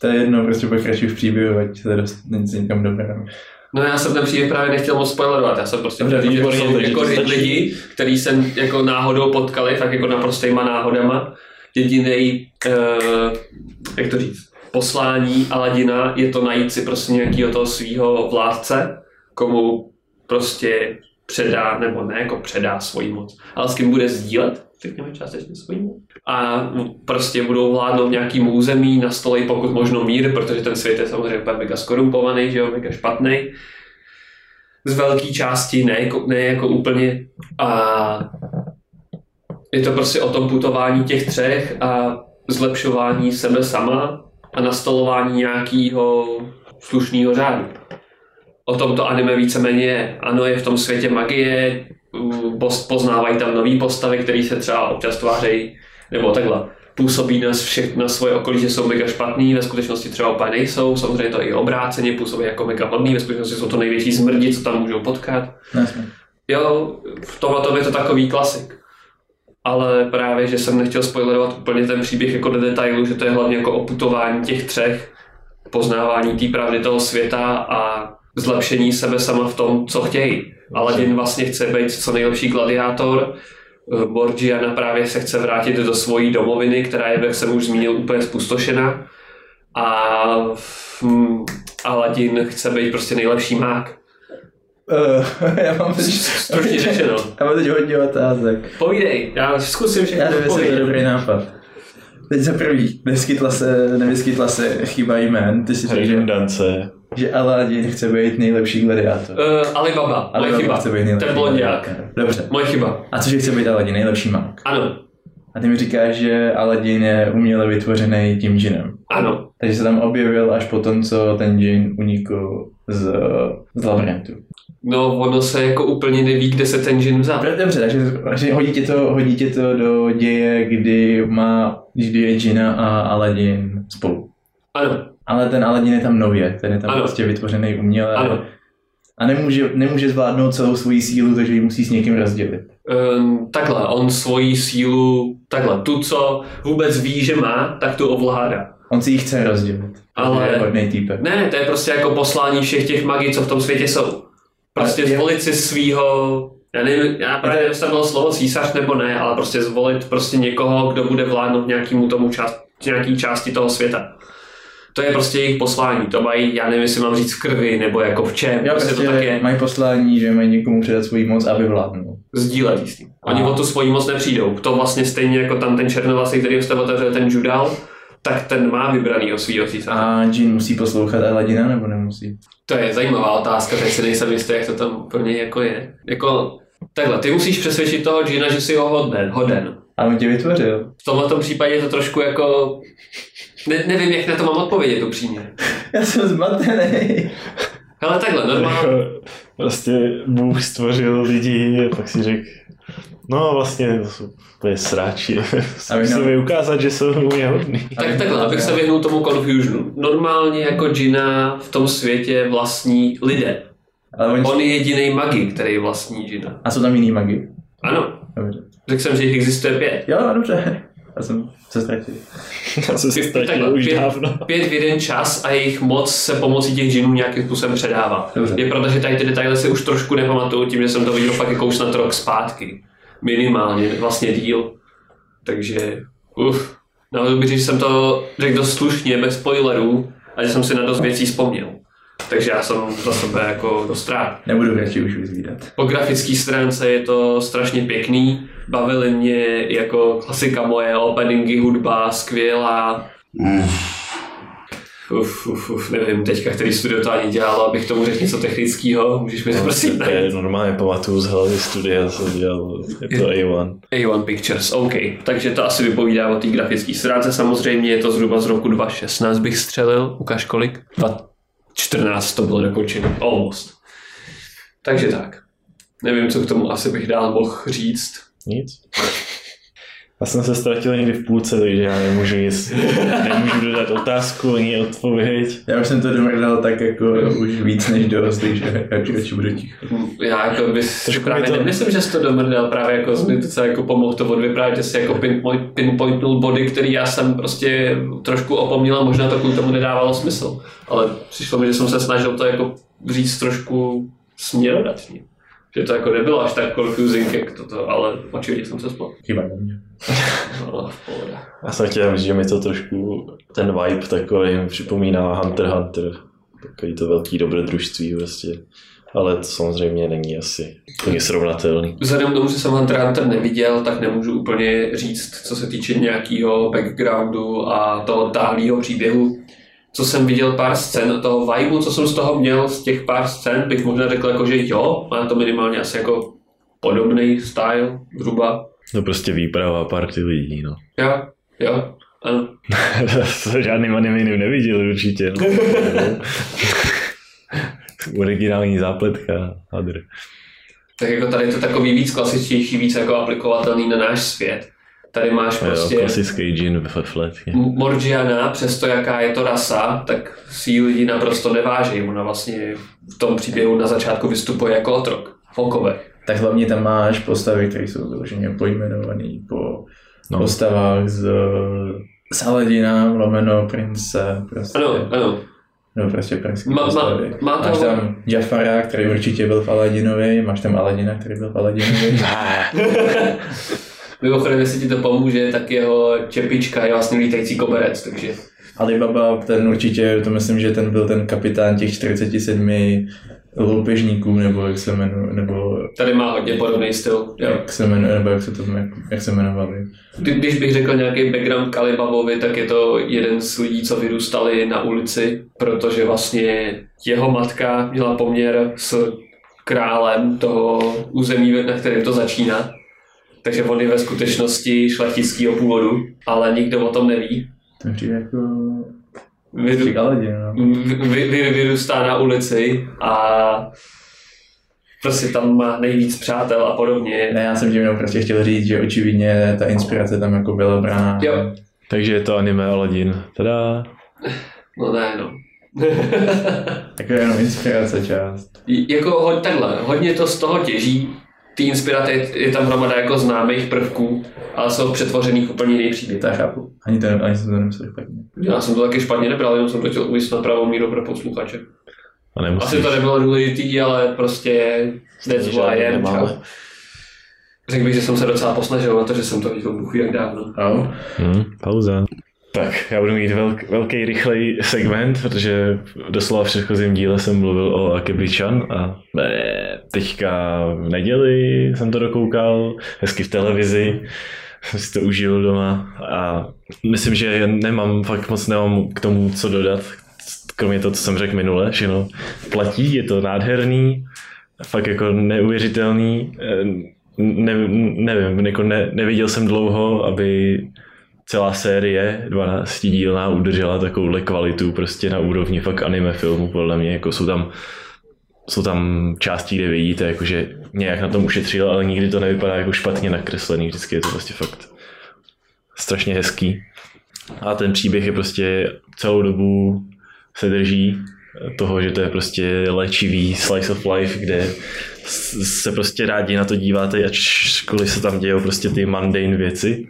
To je jedno, prostě pokračuj v příběhu, ať se dostane někam dobrého. No já jsem ten příběh právě nechtěl moc spoilerovat, já jsem prostě Dobře, říct, že jsou jako lidi, který se jako náhodou potkali, fakt jako naprostýma náhodama. Jediný, uh, jak to říct, poslání Aladina je to najít si prostě nějakého toho svého vládce, komu prostě předá, nebo ne jako předá svoji moc, ale s kým bude sdílet. Řekněme částečně svým. A prostě budou vládnout nějakým území, na stole pokud možno mír, protože ten svět je samozřejmě úplně mega skorumpovaný, že jo, mega špatný. Z velké části, ne jako, ne jako úplně. A je to prostě o tom putování těch třech a zlepšování sebe sama a nastolování nějakého slušného řádu. O tom to anime víceméně je. Ano, je v tom světě magie, poznávají tam nové postavy, které se třeba občas tvářejí, nebo takhle. Působí na, všech, na svoje okolí, že jsou mega špatný, ve skutečnosti třeba úplně nejsou, samozřejmě to i obráceně působí jako mega hodný, ve skutečnosti jsou to největší zmrdi, co tam můžou potkat. Jasně. Jo, v tomhle je to takový klasik. Ale právě, že jsem nechtěl spoilerovat úplně ten příběh jako do detailu, že to je hlavně jako o putování těch třech, poznávání té pravdy toho světa a zlepšení sebe sama v tom, co chtějí. Aladdin vlastně chce být co nejlepší gladiátor, eh, Borgiana právě se chce vrátit do svojí domoviny, která je, jak jsem už zmínil, úplně spustošena. A hm, Aladdin chce být prostě nejlepší mák. Uh, já mám teď, Stručně řečeno. já mám teď hodně otázek. Povídej, já zkusím všechno Já nevím, jestli to je dobrý nápad. Teď za prvý, nevyskytla se, nevyskytla se chyba jmén. Ty si řekl, že. Že Aladdin chce být nejlepší gladiátor. Uh, Alibaba, Ale moje chyba. chce být nejlepší Ten blondiák. gladiátor. Dobře. Moje chyba. A cože chce být Aladdin, nejlepší mák? Ano, A ty mi říkáš, že Aladdin je uměle vytvořený tím džinem. ano. Takže se tam objevil až po tom, co ten džin unikl z, z labirintu. No, ono se jako úplně neví, kde se ten džin vzal. Dobře, Dobře, takže, takže hodí, tě to, hodí tě to do děje, kdy má, kdy je džina a Aladdin spolu. Ano, Ale ten Aladdin je tam nově, ten je tam Ano. prostě vytvořený uměle. ano. A nemůže, nemůže zvládnout celou svoji sílu, takže ji musí s někým rozdělit. Um, takhle, on svoji sílu, takhle, tu, co vůbec ví, že má, tak tu ovládá. On si ji chce rozdělit. Ale- Je hodnej týpek. Ne, to je prostě jako poslání všech těch magí, co v tom světě jsou. Prostě je- zvolit si svýho, já nevím, já právě nevím, jestli tam bylo slovo císař nebo ne, ale prostě zvolit prostě někoho, kdo bude vládnout nějakému tomu část, nějaký části toho světa. To je prostě jejich poslání, to mají, já nevím, jestli mám říct v krvi, nebo jako v čem, Jo, prostě prostě to tak je. mají poslání, že mají někomu předat svoji moc, aby vládnul. sdílet s tím. Oni A- o tu svoji moc nepřijdou. To vlastně stejně jako tam ten černovlasý, který jste otevřel, ten Judal, tak ten má vybranýho svýho císaře. A Jin musí poslouchat Aladdina, nebo nemusí? To je zajímavá otázka, teď si nejsem jistý, jak to tam pro něj jako je. Jako, takhle, ty musíš přesvědčit toho Gina, že si ho hoden. hoden. Ale on tě vytvořil. V tomhle případě je to trošku jako... Ne, nevím, jak na to mám odpovědět upřímně. Já jsem zmatený. Ale takhle, normálně. Jako, prostě Bůh stvořil lidi a pak si řekl, no vlastně to jsou úplně sráči. Musíme nám- ukázat, že jsou mě hodný. Tak takhle, abych se vyhnul tomu confusionu. Normálně jako Gina v tom světě vlastní lidé. Ale oni... On je jediný magi, který vlastní Gina. A jsou tam jiný magi. Ano, Dobře. řekl jsem, že jich existuje pět. Jo, no, dobře. Já jsem se ztratil. Já jsem se Pět- ztratil takhle, už pět- dávno. Pět v jeden čas a jejich moc se pomocí těch džinů nějakým způsobem předává. Dobře. Je pravda, že tady ty detaily si už trošku nepamatuju tím, že jsem to viděl fakt jako už snad rok zpátky. Minimálně, vlastně díl. Takže, uf. No, bych říct, že jsem to řekl dost slušně, bez spoilerů, a že jsem si na dost věcí vzpomněl. Takže já jsem za sebe jako dost rád. Nebudu radši už vyzvídat. Po grafické stránce je to strašně pěkný. Bavily mě jako klasika moje, openingy, hudba, skvělá. Uf, uf, uf, nevím teďka, který studio to ani dělalo, abych tomu řekl něco technického. Můžeš mi to prosím To je normálně pamatuju z hlavy studia, co dělal, je to A1. A1 Pictures, OK. Takže to asi vypovídá o té grafické stránce. Samozřejmě je to zhruba z roku 2016 bych střelil. Ukáž kolik? 2014 to bylo dokončené. Almost. Takže tak. Nevím, co k tomu asi bych dál mohl říct. Nic. Já jsem se ztratil někdy v půlce, takže já nemůžu nic, nemůžu dodat otázku ani odpověď. Já už jsem to domrdal tak jako už víc než dost, takže radši, radši budu ticho. Já jako bys Trošku právě to- nemyslím, že jsi to domrdal, právě jako jsi mi docela jako pomohl to odvyprávět, že jsi jako pinpoint, pinpointnul body, který já jsem prostě trošku opomněl a možná to kvůli tomu nedávalo smysl. Ale přišlo mi, že jsem se snažil to jako říct trošku směrodatně. Že to jako nebylo až tak confusing, jak toto, ale očividně jsem se spal. Chyba na mě. No, v pohodě. Já jsem chtěl říct, že mi to trošku ten vibe takový připomíná Hunter Hunter. Takový to velký dobrodružství prostě. ale to samozřejmě není asi úplně srovnatelný. Vzhledem k tomu, že jsem Hunter Hunter neviděl, tak nemůžu úplně říct, co se týče nějakého backgroundu a toho táhlého příběhu. Co jsem viděl pár scén, toho vibu, co jsem z toho měl, z těch pár scén, bych možná řekl, jako, že jo, má to minimálně asi jako podobný style, zhruba. No prostě výprava party lidí, no. Jo, jo, ano. to žádným anime neviděl určitě. No. Originální zápletka, hadr. Tak jako tady je to takový víc klasičtější, víc jako aplikovatelný na náš svět. Tady máš prostě... Jo, klasický džin ve flet. Morgiana, přesto jaká je to rasa, tak si ji lidi naprosto neváží. Ona vlastně v tom příběhu na začátku vystupuje jako otrok v okovech. Tak hlavně tam máš postavy, které jsou vyloženě pojmenované po no. postavách z, z Aladina, lomeno prince. Prostě. Ano, ano. No prostě prince. má, má, má máš to... tam Jafara, který určitě byl v Aladinovi, máš tam Aladina, který byl v Aladinovi. Mimochodem, jestli ti to pomůže, tak jeho čepička je vlastně lítající koberec, takže... Alibaba, ten určitě, to myslím, že ten byl ten kapitán těch 47 loupežníků, nebo jak se jmenuje, nebo... Tady má hodně podobný styl, jo. Jak se jmenuje, nebo jak se to jak, jak se jmenovali. Kdy- Když bych řekl nějaký background k Alibabovi, tak je to jeden z lidí, co vyrůstali na ulici, protože vlastně jeho matka měla poměr s králem toho území, na kterém to začíná. Takže on je ve skutečnosti šlechtického původu, ale nikdo o tom neví. To přijde jako... Vyru, Aladin, no. vy, vy, vyrůstá na ulici a prostě tam má nejvíc přátel a podobně. Ne, já jsem tím jenom prostě chtěl říct, že očividně ta inspirace tam jako byla brána. Jo. Takže je to anime Aladdin. Tada. No ne, no. Jako jenom inspirace část. jako ho, takhle, hodně to z toho těží, ty inspirace je, tam hromada jako známých prvků, ale jsou přetvořených úplně jiný příběh. To já chápu. Ani, to, ani jsem to nemyslel špatně. Já jsem to taky špatně nebral, jenom jsem to chtěl uvést na pravou míru pro posluchače. A nemusíš. Asi to nebylo důležitý, ale prostě that's I am, čau. Řekl bych, že jsem se docela posnažil na to, že jsem to viděl buchu jak dávno. No. Hmm, pauza. Tak, já budu mít velk, velký, rychlej segment, protože doslova v předchozím díle jsem mluvil o Akebichan a ne, teďka v neděli jsem to dokoukal, hezky v televizi, jsem si to užil doma a myslím, že nemám, fakt moc nemám k tomu co dodat, kromě toho, co jsem řekl minule, že no, platí, je to nádherný, fakt jako neuvěřitelný, eh, ne, nevím, jako ne, neviděl jsem dlouho, aby celá série 12 dílná udržela takovouhle kvalitu prostě na úrovni fakt anime filmu, podle mě, jako jsou tam jsou tam části, kde vidíte, jakože nějak na tom ušetřil, ale nikdy to nevypadá jako špatně nakreslený, vždycky je to prostě fakt strašně hezký. A ten příběh je prostě celou dobu se drží toho, že to je prostě léčivý slice of life, kde se prostě rádi na to díváte, ačkoliv se tam dějou prostě ty mundane věci.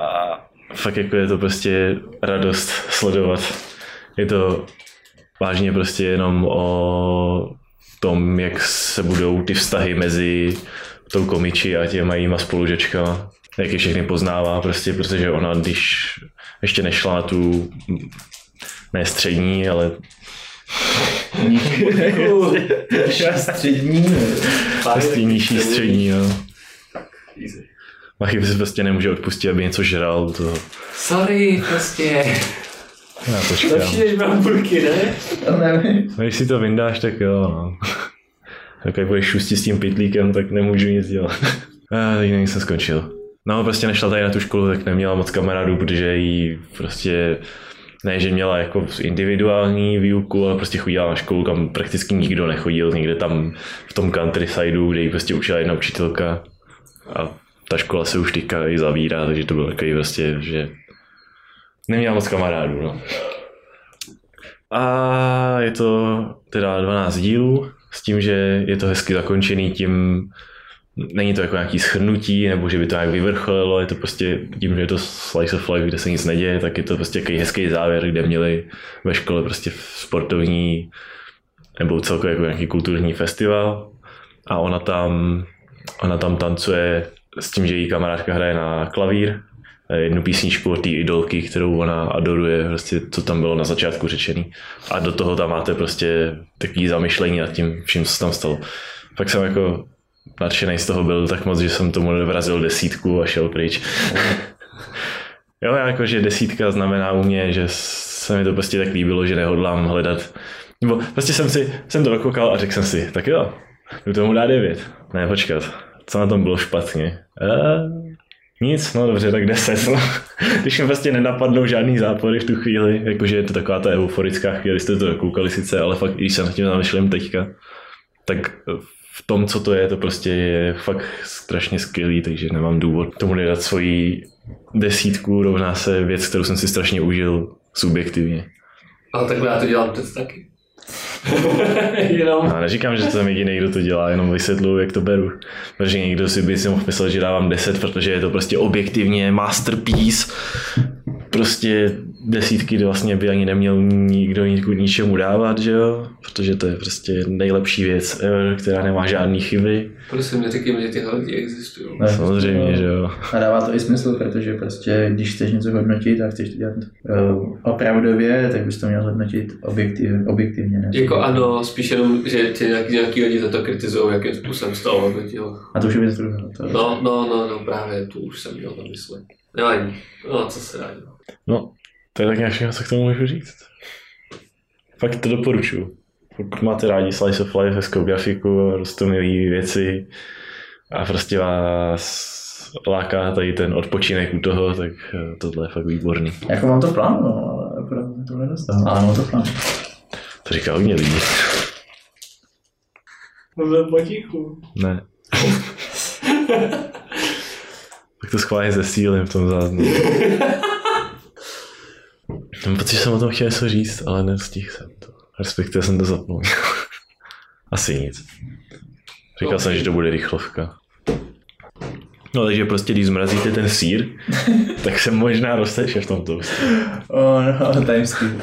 A fakt jako je to prostě radost sledovat. Je to vážně prostě jenom o tom, jak se budou ty vztahy mezi tou komiči a těma jíma spolužečkama. Jak je všechny poznává prostě, protože ona, když ještě nešla na tu ne střední, ale Střední. prostě nižší střední, no. Machy si prostě nemůže odpustit, aby něco žral toho. Sorry, prostě. Já počkám. Lepší než bramburky, ne? To nevím. No, když si to vyndáš, tak jo, no. Tak jak budeš šustit s tím pitlíkem, tak nemůžu nic dělat. A nevím, jsem skončil. No, prostě nešla tady na tu školu, tak neměla moc kamarádů, protože jí prostě ne, že měla jako individuální výuku, ale prostě chodila na školu, kam prakticky nikdo nechodil, někde tam v tom countrysideu, kde jí prostě učila jedna učitelka a ta škola se už teďka i zavírá, takže to bylo takový prostě, že neměla moc kamarádů, no. A je to teda 12 dílů s tím, že je to hezky zakončený tím, není to jako nějaký schrnutí, nebo že by to nějak vyvrcholilo, je to prostě tím, že je to slice of life, kde se nic neděje, tak je to prostě takový hezký závěr, kde měli ve škole prostě sportovní nebo celkově jako nějaký kulturní festival a ona tam, ona tam tancuje s tím, že její kamarádka hraje na klavír eh, jednu písničku od té idolky, kterou ona adoruje, prostě co tam bylo na začátku řečený. A do toho tam máte prostě takový zamyšlení nad tím vším, co tam stalo. Fakt jsem jako nadšený z toho byl tak moc, že jsem tomu vrazil desítku a šel pryč. jo, jako, že desítka znamená u mě, že se mi to prostě tak líbilo, že nehodlám hledat. Nebo prostě jsem si, jsem to dokoukal a řekl jsem si, tak jo, jdu tomu dát devět. Ne, počkat, co na tom bylo špatně? Uh, nic, no dobře, tak 10. No. Když mi prostě nenapadnou žádný zápory v tu chvíli, jakože je to taková ta euforická chvíli, jste to dokoukali sice, ale fakt, když se nad tím zamýšlím teďka, tak v tom, co to je, to prostě je fakt strašně skvělý, takže nemám důvod tomu nedat svoji desítku, rovná se věc, kterou jsem si strašně užil subjektivně. Ale takhle já to dělám teď taky. jenom. Já neříkám, že jsem jediný, kdo to dělá, jenom vysvětluji, jak to beru. Protože někdo si by si mohl myslet, že dávám 10, protože je to prostě objektivně masterpiece. Prostě desítky vlastně by ani neměl nikdo ničemu dávat, že jo? Protože to je prostě nejlepší věc ever, která nemá žádný chyby. Prosím, neříkejme, že tyhle lidi existují. Ne, Samozřejmě, že jo. A dává to i smysl, protože prostě, když chceš něco hodnotit a chceš to dělat uh, opravdově, tak bys to měl hodnotit objektiv, objektivně. Ne? Jako ano, spíš jenom, že tě nějaký, nějaký lidi za to kritizují, jakým způsobem z toho hodnotil. A to už je věc druhá. To... No, no, no, no, právě tu už jsem měl na mysli. Nevadí. No, co se dá dělat. No, to je tak nějak všechno, co k tomu můžu říct. Fakt to doporučuju. Pokud máte rádi Slice of Life, hezkou grafiku, rostomilý věci a prostě vás láká tady ten odpočinek u toho, tak eh, tohle je fakt výborný. Jako mám to plán, no, ale opravdu to nedostávám. Ale mám to plán. To říká hodně lidí. Mluvil potichu. Ne. tak to schválně zesílím v tom záznamu. Mám pocit, že jsem o tom chtěl něco říct, ale nestihl jsem to. Respektive jsem to zapnul. Asi nic. Říkal jsem, že to bude rychlovka. No takže prostě, když zmrazíte ten sír, tak se možná rozteče v tom toastu. Oh no, timeskip.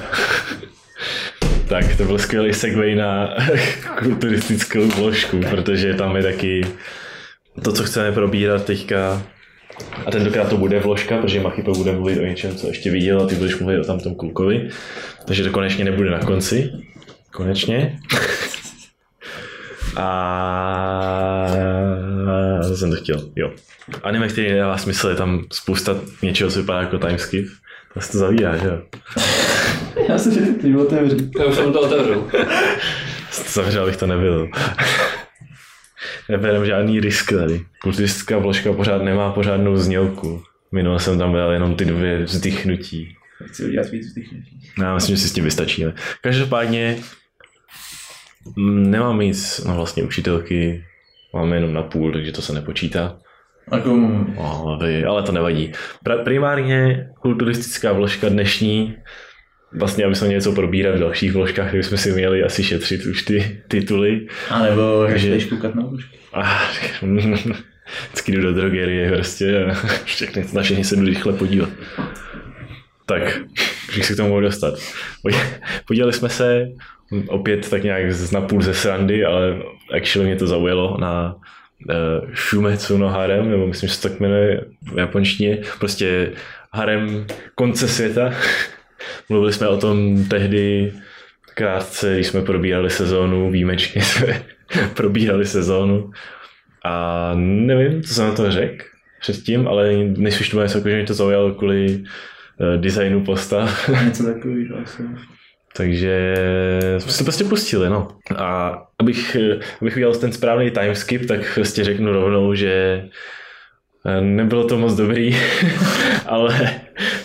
Tak to byl skvělý segway na kulturistickou vložku, protože tam je taky to, co chceme probírat teďka. A tentokrát to bude vložka, protože Machypo bude mluvit o něčem, co ještě viděl a ty budeš mluvit o tamtom klukovi. Takže to konečně nebude na konci. Konečně. A co jsem to chtěl, jo. Anime, který nedává smysl, je tam spousta něčeho, co vypadá jako timeskip. To se to zavírá, že jo? Já si že ty otevřu. Já už jsem to otevřel. Zavřel, abych to nebyl. Neberem žádný risk tady. Kulturistická vložka pořád nemá pořádnou znělku. Minule jsem tam dal jenom ty dvě vzdychnutí. Chci udělat víc vzdychnutí. Já myslím, že si s tím vystačíme. Každopádně mm, nemám nic, no vlastně učitelky máme jenom na půl, takže to se nepočítá. Jako, No, ale- ale to nevadí. Pra- primárně kulturistická vložka dnešní, vlastně aby jsme něco probírat v dalších vložkách, tak bychom si měli asi šetřit už ty tituly. a nebo chceš koukat na. A vždycky jdu do drogerie prostě a všechny snažení se jdu rychle podívat. Tak, když se k tomu mohu dostat. Podívali jsme se opět tak nějak z napůl ze srandy, ale actually mě to zaujalo na uh, Shumetsu no harem, nebo myslím, že se to tak jmenuje v japonštině, prostě harem konce světa. Mluvili jsme o tom tehdy krátce, když jsme probírali sezónu, výjimečně jsme probírali sezónu. A nevím, co jsem na to řekl předtím, ale nejspíš to bylo něco, že mě to zaujalo kvůli uh, designu postav. Něco takového asi. Takže jsme se prostě pustili, no. A abych, eh, abych udělal ten správný timeskip, tak prostě řeknu rovnou, že eh, nebylo to moc dobrý, ale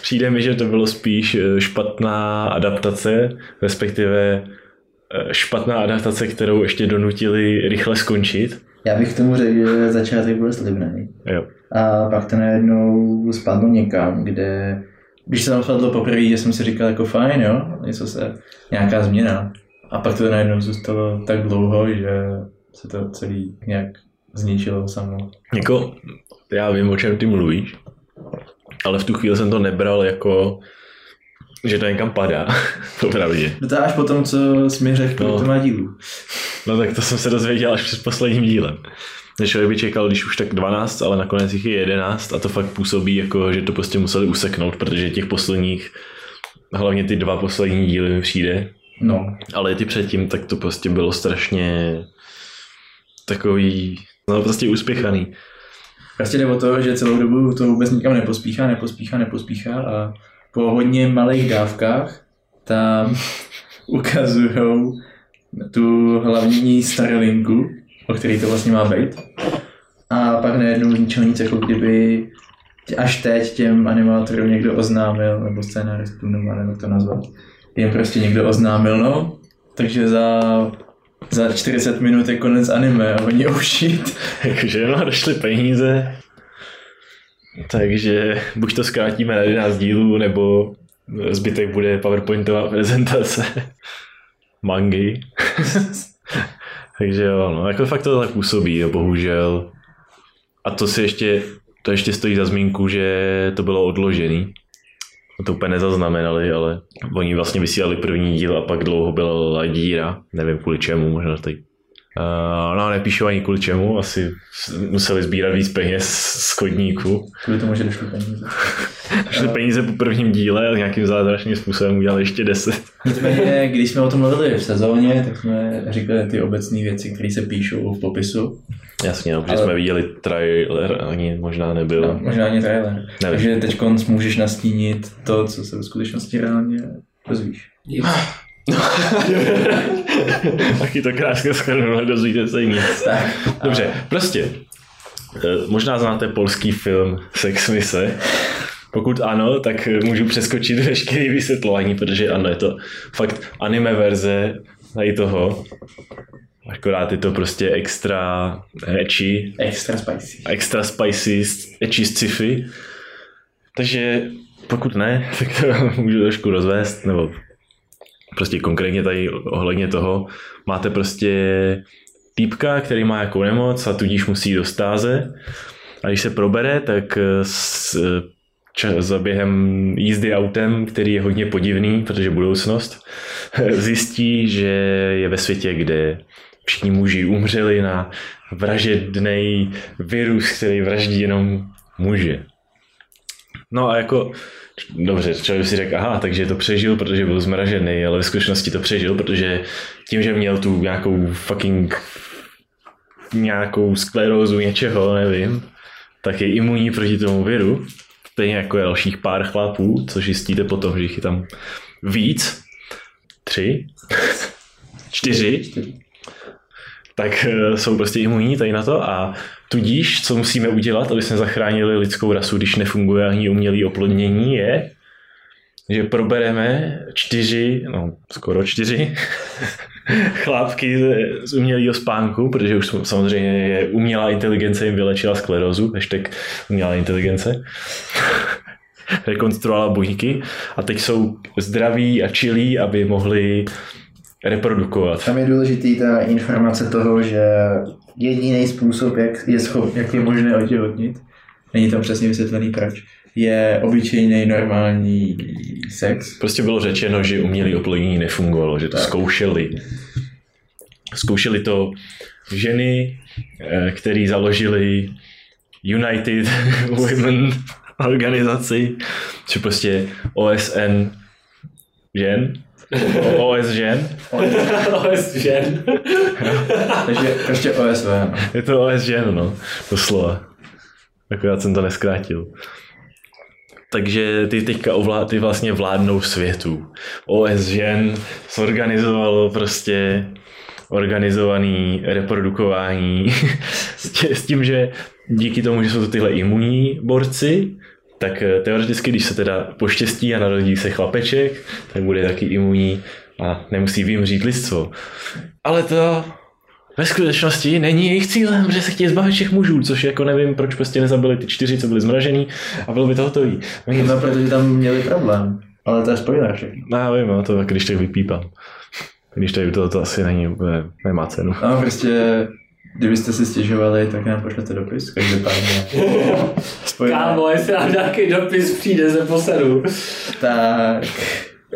přijde mi, že to bylo spíš eh, špatná adaptace, respektive eh, špatná adaptace, kterou ještě donutili rychle skončit. Já bych k tomu řekl, že začátek byl slibný. Jo. A pak to najednou spadlo někam, kde když se tam spadlo poprvé, že jsem si říkal jako fajn, jo, něco se, nějaká změna. A pak to najednou zůstalo tak dlouho, že se to celý nějak zničilo samo. Jako, já vím, o čem ty mluvíš, ale v tu chvíli jsem to nebral jako, že to někam padá, popravdě. No to až po tom, co jsi mi řekl, No. to má dílu. No tak to jsem se dozvěděl až před posledním dílem. člověk by čekal, když už tak 12, ale nakonec jich je 11 a to fakt působí jako, že to prostě museli useknout, protože těch posledních, hlavně ty dva poslední díly mi přijde, No, ale ty předtím, tak to prostě bylo strašně takový, no prostě uspěchaný. Prostě jde o to, že celou dobu to vůbec nikam nepospíchá, nepospíchá, nepospíchá a po hodně malých dávkách tam ukazují tu hlavní starlinku, o který to vlastně má být. A pak najednou ničeho nic, jako kdyby až teď těm animátorům někdo oznámil, nebo scénaristům, nebo jak to nazvat, jim prostě někdo oznámil, no, takže za, za 40 minut je konec anime a oni ušít. Takže no, došly peníze, takže buď to zkrátíme na 11 dílů, nebo zbytek bude PowerPointová prezentace mangy. takže jo, no, jako fakt to tak působí, jo, bohužel. A to si ještě, to ještě stojí za zmínku, že to bylo odložený. To úplně nezaznamenali, ale oni vlastně vysílali první díl a pak dlouho byla díra. Nevím kvůli čemu, možná teď. Uh, no, nepíšu ani kvůli čemu, asi museli sbírat víc peněz z chodníku. Kvůli tomu, že došly peníze. Šli peníze po prvním díle a nějakým zázračným způsobem udělali ještě 10. Nicméně, když jsme o tom mluvili v sezóně, tak jsme říkali ty obecné věci, které se píšou v popisu. Jasně, no, protože Ale- jsme viděli trailer, ani možná nebyl. No, možná ani trailer. Nevím. Takže teď můžeš nastínit to, co se ve skutečnosti reálně dozvíš. Taky to krásně schrnul, dozvíte se nic. Tak, Dobře, prostě. eh, Možná znáte polský film Sex Mise. Pokud ano, tak můžu přeskočit veškeré vysvětlování, protože ano, je to fakt anime verze tady toho. Akorát je to prostě extra ecchi, extra spicy. extra spicy, ecchi sci-fi. Takže pokud ne, tak to můžu trošku rozvést, nebo prostě konkrétně tady ohledně toho, máte prostě týpka, který má jakou nemoc a tudíž musí do stáze a když se probere, tak s, ča, za během jízdy autem, který je hodně podivný, protože budoucnost, zjistí, že je ve světě, kde všichni muži umřeli na vražedný virus, který vraždí jenom muže. No a jako, dobře, člověk si řekl, aha, takže to přežil, protože byl zmražený, ale ve skutečnosti to přežil, protože tím, že měl tu nějakou fucking nějakou sklerózu něčeho, nevím, tak je imunní proti tomu viru, stejně jako je dalších pár chlapů, což zjistíte potom, že jich je tam víc, tři, čtyři, tak eh, jsou prostě imunní tady na to a tudíž, co musíme udělat, aby jsme zachránili lidskou rasu, když nefunguje ani umělý oplodnění, je, že probereme čtyři, no skoro čtyři chlápky z- umělého spánku, protože už samozřejmě je umělá inteligence jim vylečila sklerózu, hashtag umělá inteligence, rekonstruovala buňky. A teď jsou zdraví a čilí, aby mohli reprodukovat. Tam je důležitý ta informace toho, že jediný způsob, jak je, schop, jak je možné otěhotnit, není tam přesně vysvětlený proč, je obyčejný normální sex. Prostě bylo řečeno, že umělé oplodnění nefungovalo, že to Tak. zkoušeli. Zkoušeli to ženy, eh, který založili United Women organizaci, či prostě OSN žen, OS žen, OS žen. Takže prostě OSV. no. je to OS žen, no, doslova. Akorát jsem to neskrátil. Takže ty teďka ovlá, ty vlastně vládnou světu. OS žen zorganizovalo prostě organizovaný reprodukování s tím, že díky tomu, že jsou to tyhle imunní borci, tak eh, teoreticky, když se teda poštěstí a narodí se chlapeček, tak bude taky imunní a nemusí vymřít lidstvo. Ale to ve skutečnosti není jejich cílem, že se chtějí zbavit všech mužů, což jako nevím, proč prostě nezabili ty čtyři, co byli zmražený a bylo by to hotový. Oni No, protože tam měli problém. Ale to je spoiler všechno. No, já vím, no, to tak když tak vypípám. Když tady to, to asi není, nemá cenu. No prostě, kdybyste si stěžovali, tak nám pošlete dopis, každopádně. Kámo, jestli nám nějaký dopis přijde ze posadu. Tak,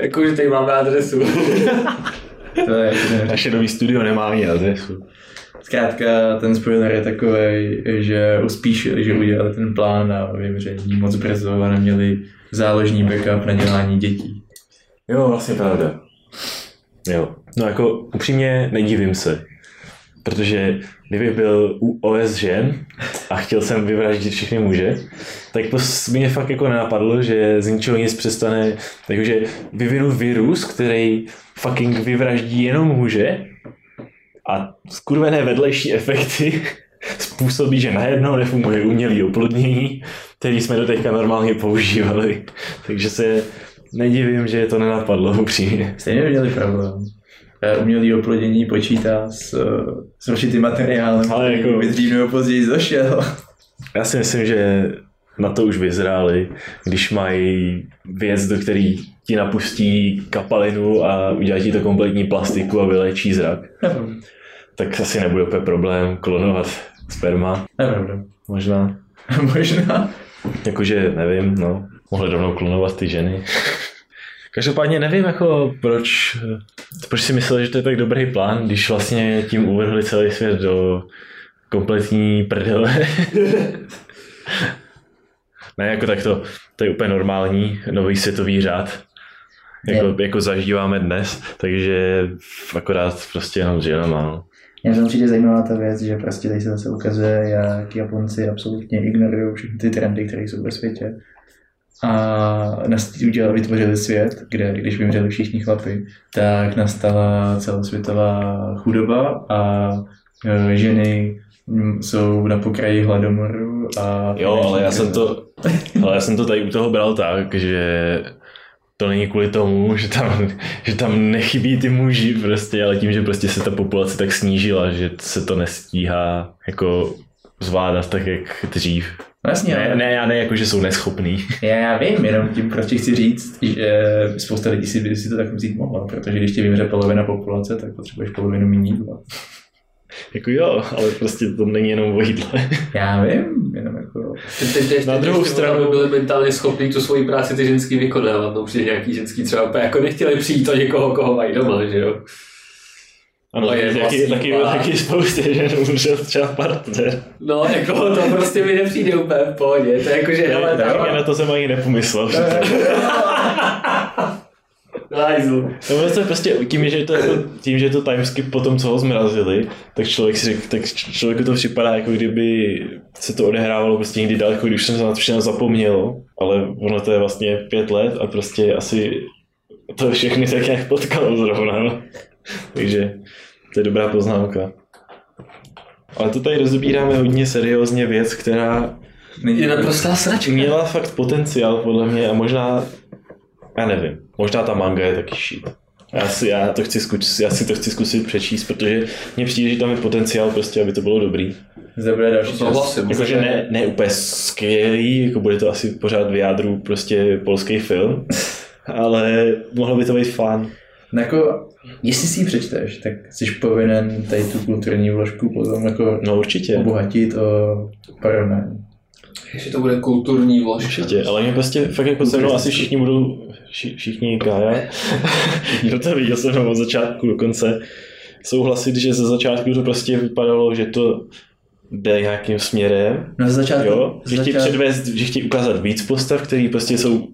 Jakože tady máme adresu. to je jako Naše nový studio nemá ani adresu. Zkrátka ten spoiler je takový, že uspíšili, že udělali ten plán na vyvření moc brzo a neměli záložní backup na dělání dětí. Jo, vlastně pravda. Jo. No jako upřímně nedivím se. Protože kdybych byl u OS žen a chtěl jsem vyvraždit všechny muže, tak to mě fakt jako nenapadlo, že z ničeho nic přestane, takže vyvinu virus, který fucking vyvraždí jenom muže a skurvené vedlejší efekty způsobí, že najednou nefunguje umělý oplodnění, který jsme do teďka normálně používali. Takže se nedivím, že to nenapadlo upřímně. Stejně měli problém. Eh, Umělý oplodění počítá s, eh, s určitým materiálem, Ale jako- by dřív nebo později došel. Já si myslím, že na to už vyzráli, když mají věc, do který ti napustí kapalinu a udělá ti to kompletní plastiku a vyléčí zrak, tak asi nebude úplně problém klonovat sperma, Nepravda. možná. Možná. Jakože nevím, no, mohli rovnou klonovat ty ženy. Každopádně nevím, jako proč, proč si mysleli, že to je tak dobrý plán, když vlastně tím uvrhli celý svět do kompletní prdele. ne, jako tak to, to je úplně normální, nový světový řád, jako, jako zažíváme dnes, takže akorát prostě jenom ženama. No. Je to určitě zajímavá ta věc, že prostě tady se zase ukazuje, jak Japonci absolutně ignorují všechny ty trendy, které jsou ve světě. A udělali, vytvořili svět, kde když vymřeli všichni chlapy, tak nastala celosvětová chudoba a e, ženy mm, jsou na pokraji hladomoru a... Jo, ale já jsem to, ale já jsem to tady u toho bral tak, že to není kvůli tomu, že tam, že tam nechybí ty muži prostě, ale tím, že prostě se ta populace tak snížila, že se to nestíhá jako zvládat tak, jak dřív. Vlastně, Ne, ne, já ne, jako, že jsou neschopný. Já, já vím, jenom tím prostě chci říct, že spousta lidí si, by si to tak vzít mohla, protože když ti vymře polovina populace, tak potřebuješ polovinu méně jídla. Jako jo, ale prostě to není jenom o jídle. Já vím, jenom jako... Teď, teď, teď, Na druhou stranu- by byli mentálně schopní tu svoji práci ty ženský vykonávat, no určitě nějaký ženský třeba jako nechtěli přijít o někoho, koho mají doma, že jo. Ano, To je taky, vlastní taky, taky spoustě žen umřel třeba partner. No, jako to prostě mi nepřijde úplně v pohodě, to je jako, že hele, Tak tam, na to jsem ani nepomyslel. Že to. No, to je prostě tím, že to, jako, tím, že to timeskip po tom, co ho zmrazili, tak člověk si řek, tak člověku to připadá, jako kdyby se to odehrávalo prostě někdy daleko, když jsem se na to všechno zapomněl, ale ono to je vlastně pět let a prostě asi to všechny tak nějak potkalo zrovna, no. Takže to je dobrá poznámka. Ale to tady rozbíráme hodně seriózně věc, která Není Je naprostá sračka. měla fakt potenciál podle mě a možná, já nevím, možná ta manga je taky shit. Já si, já, to chci zkusit, já si to chci zkusit přečíst, protože mně přijde, že tam je potenciál prostě, aby to bylo dobrý. Zde bude další čas. Souhlasím. Jakože ne, ne úplně skvělý, jako bude to asi pořád v jádru prostě polský film, ale mohlo by to být fun. No jako, jestli si ji přečteš, tak jsi povinen tady tu kulturní vložku potom jako No určitě, obohatit o porovnání. Ještě to bude kulturní vložka. určitě, ale mě prostě fakt jako se mnou asi všichni budou, vši, všichni Kája, kdo to viděl se mnou od začátku do konce, souhlasit, že ze začátku to prostě vypadalo, že to jde nějakým směrem, No ze začátku, jo, že chtějí předvést, že chtějí ukázat víc postav, který prostě jsou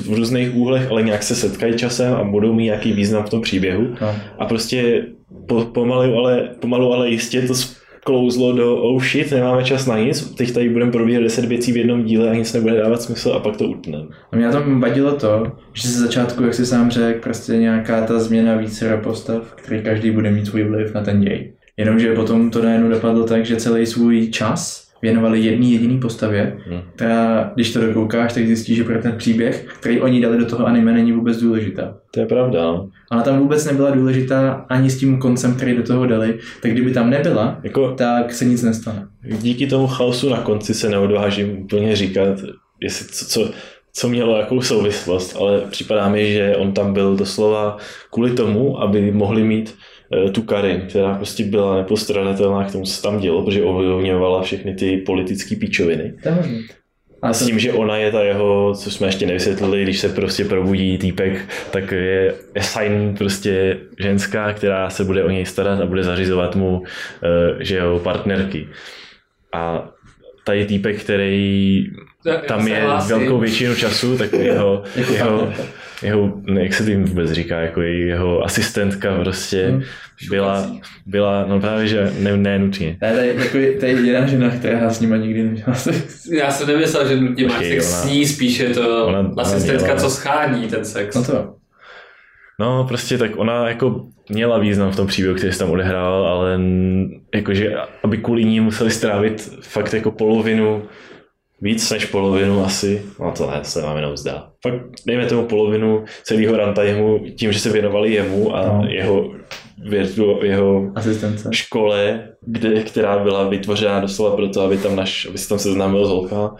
v různých úhlech, ale nějak se setkají časem a budou mít nějaký význam v tom příběhu. no, A prostě po, pomalu, ale, pomalu, ale jistě to sklouzlo do oh shit, nemáme čas na nic, teď tady budeme probíhat 10 věcí v jednom díle a nic nebude dávat smysl a pak to utneme. A mě na tom vadilo to, že ze začátku, jak jsi sám řekl, prostě nějaká ta změna více postav, který každý bude mít svůj vliv na ten děj. Jenomže potom to najednou dopadlo tak, že celý svůj čas věnovali jedné jediný postavě, Hmm. která, když to dokoukáš, tak zjistíš, že pro ten příběh, který oni dali do toho anime, není vůbec důležitá. To je pravda, no. Ona tam vůbec nebyla důležitá ani s tím koncem, který do toho dali, tak kdyby tam nebyla, Jako tak se nic nestane. díky tomu chaosu na konci se neodvážím úplně říkat, jestli co, co, co mělo jakou souvislost, ale připadá mi, že on tam byl doslova kvůli tomu, aby mohli mít tu Karin, která prostě byla nepostradatelná k tomu, co se tam dělo, protože ovlivňovala všechny ty politické píčoviny. A S tím, že ona je ta jeho, co jsme ještě nevysvětlili, když se prostě probudí týpek, tak je assign prostě ženská, která se bude o něj starat a bude zařizovat mu, eh, že jeho partnerky. A tady týpek, který tam je velkou většinu času, tak jeho, Jako jeho, jeho, ne, jak se tím vůbec říká, jako jeho asistentka prostě Hmm. byla, byla, no právě, že ne, ne nutně. Ne, to je, jako, to je jediná žena, která s nima nikdy neměla sex. Já jsem nemyslel, že nutně Počkej, sex ona- s ní, spíš je to ona- ona asistentka, co schání ten sex. No to. No, prostě tak ona jako měla význam v tom příběhu, který se tam odehrával, ale jakože, aby kvůli ní museli strávit fakt jako polovinu, víc než polovinu asi, no to ne, se nám jenom zdá. Fakt dejme tomu polovinu celého runtimeu tím, že se věnovali jemu a No. jeho, virtu, jeho Asistence. škole, kde, která byla vytvořena doslova proto, aby tam naš, aby se tam seznámil s holkama,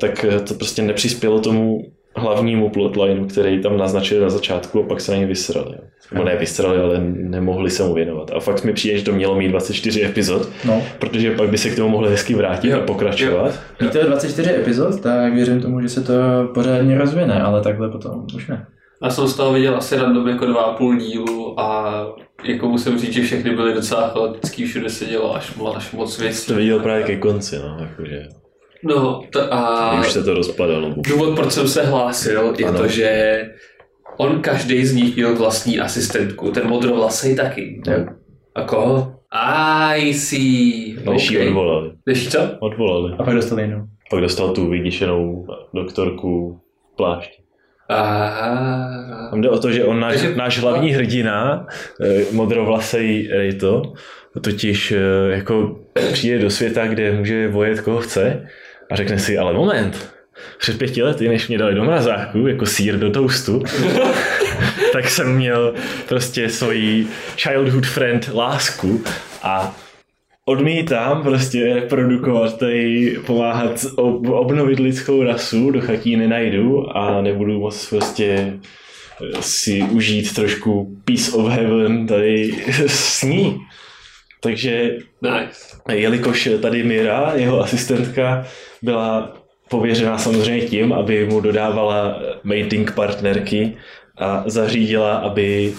tak to prostě nepřispělo tomu hlavnímu plotlineu, který tam naznačili na začátku a pak se na ně vysrali. Nebo ne vysrali, ale nemohli se mu věnovat. A fakt mi přijde, že to mělo mít 24 epizod, No. protože pak by se k tomu mohli hezky vrátit Jo, a pokračovat. Když to je 24 epizod, tak věřím tomu, že se to pořádně rozvine, ale takhle potom už ne. Já jsem z toho viděl asi random jako dva a půl dílu a jako musím říct, že všechny byly docela chaotický, všude se dělo až, až moc věcí. To viděl právě ke konci, no, jakože, No to a už se to rozpadalo. důvod, proč jsem se hlásil, je Ano. to, že on každý z nich měl vlastní asistentku, ten modrovlasej taky. Jo. A koho? I see. Než ji Okay. odvolali. Než co? Odvolali. A pak dostali jinou. Pak dostal tu vyděšenou doktorku plášť. Aha. Tam jde o to, že on náš, Takže- náš hlavní hrdina, eh, modrovlasej Rito, totiž eh, jako přijde do světa, kde může vojet koho chce a řekne si, ale moment, před pěti lety, než mě dali do mrazáku, jako sír do toastu, tak jsem měl prostě svoji childhood friend lásku a odmítám prostě reprodukovat tady, pomáhat ob- obnovit lidskou rasu, dokud ji nenajdu a nebudu moc prostě eh, si užít trošku peace of heaven tady s ní. Takže Nice. jelikož tady Mira, jeho asistentka, byla pověřena samozřejmě tím, aby mu dodávala mating partnerky a zařídila, aby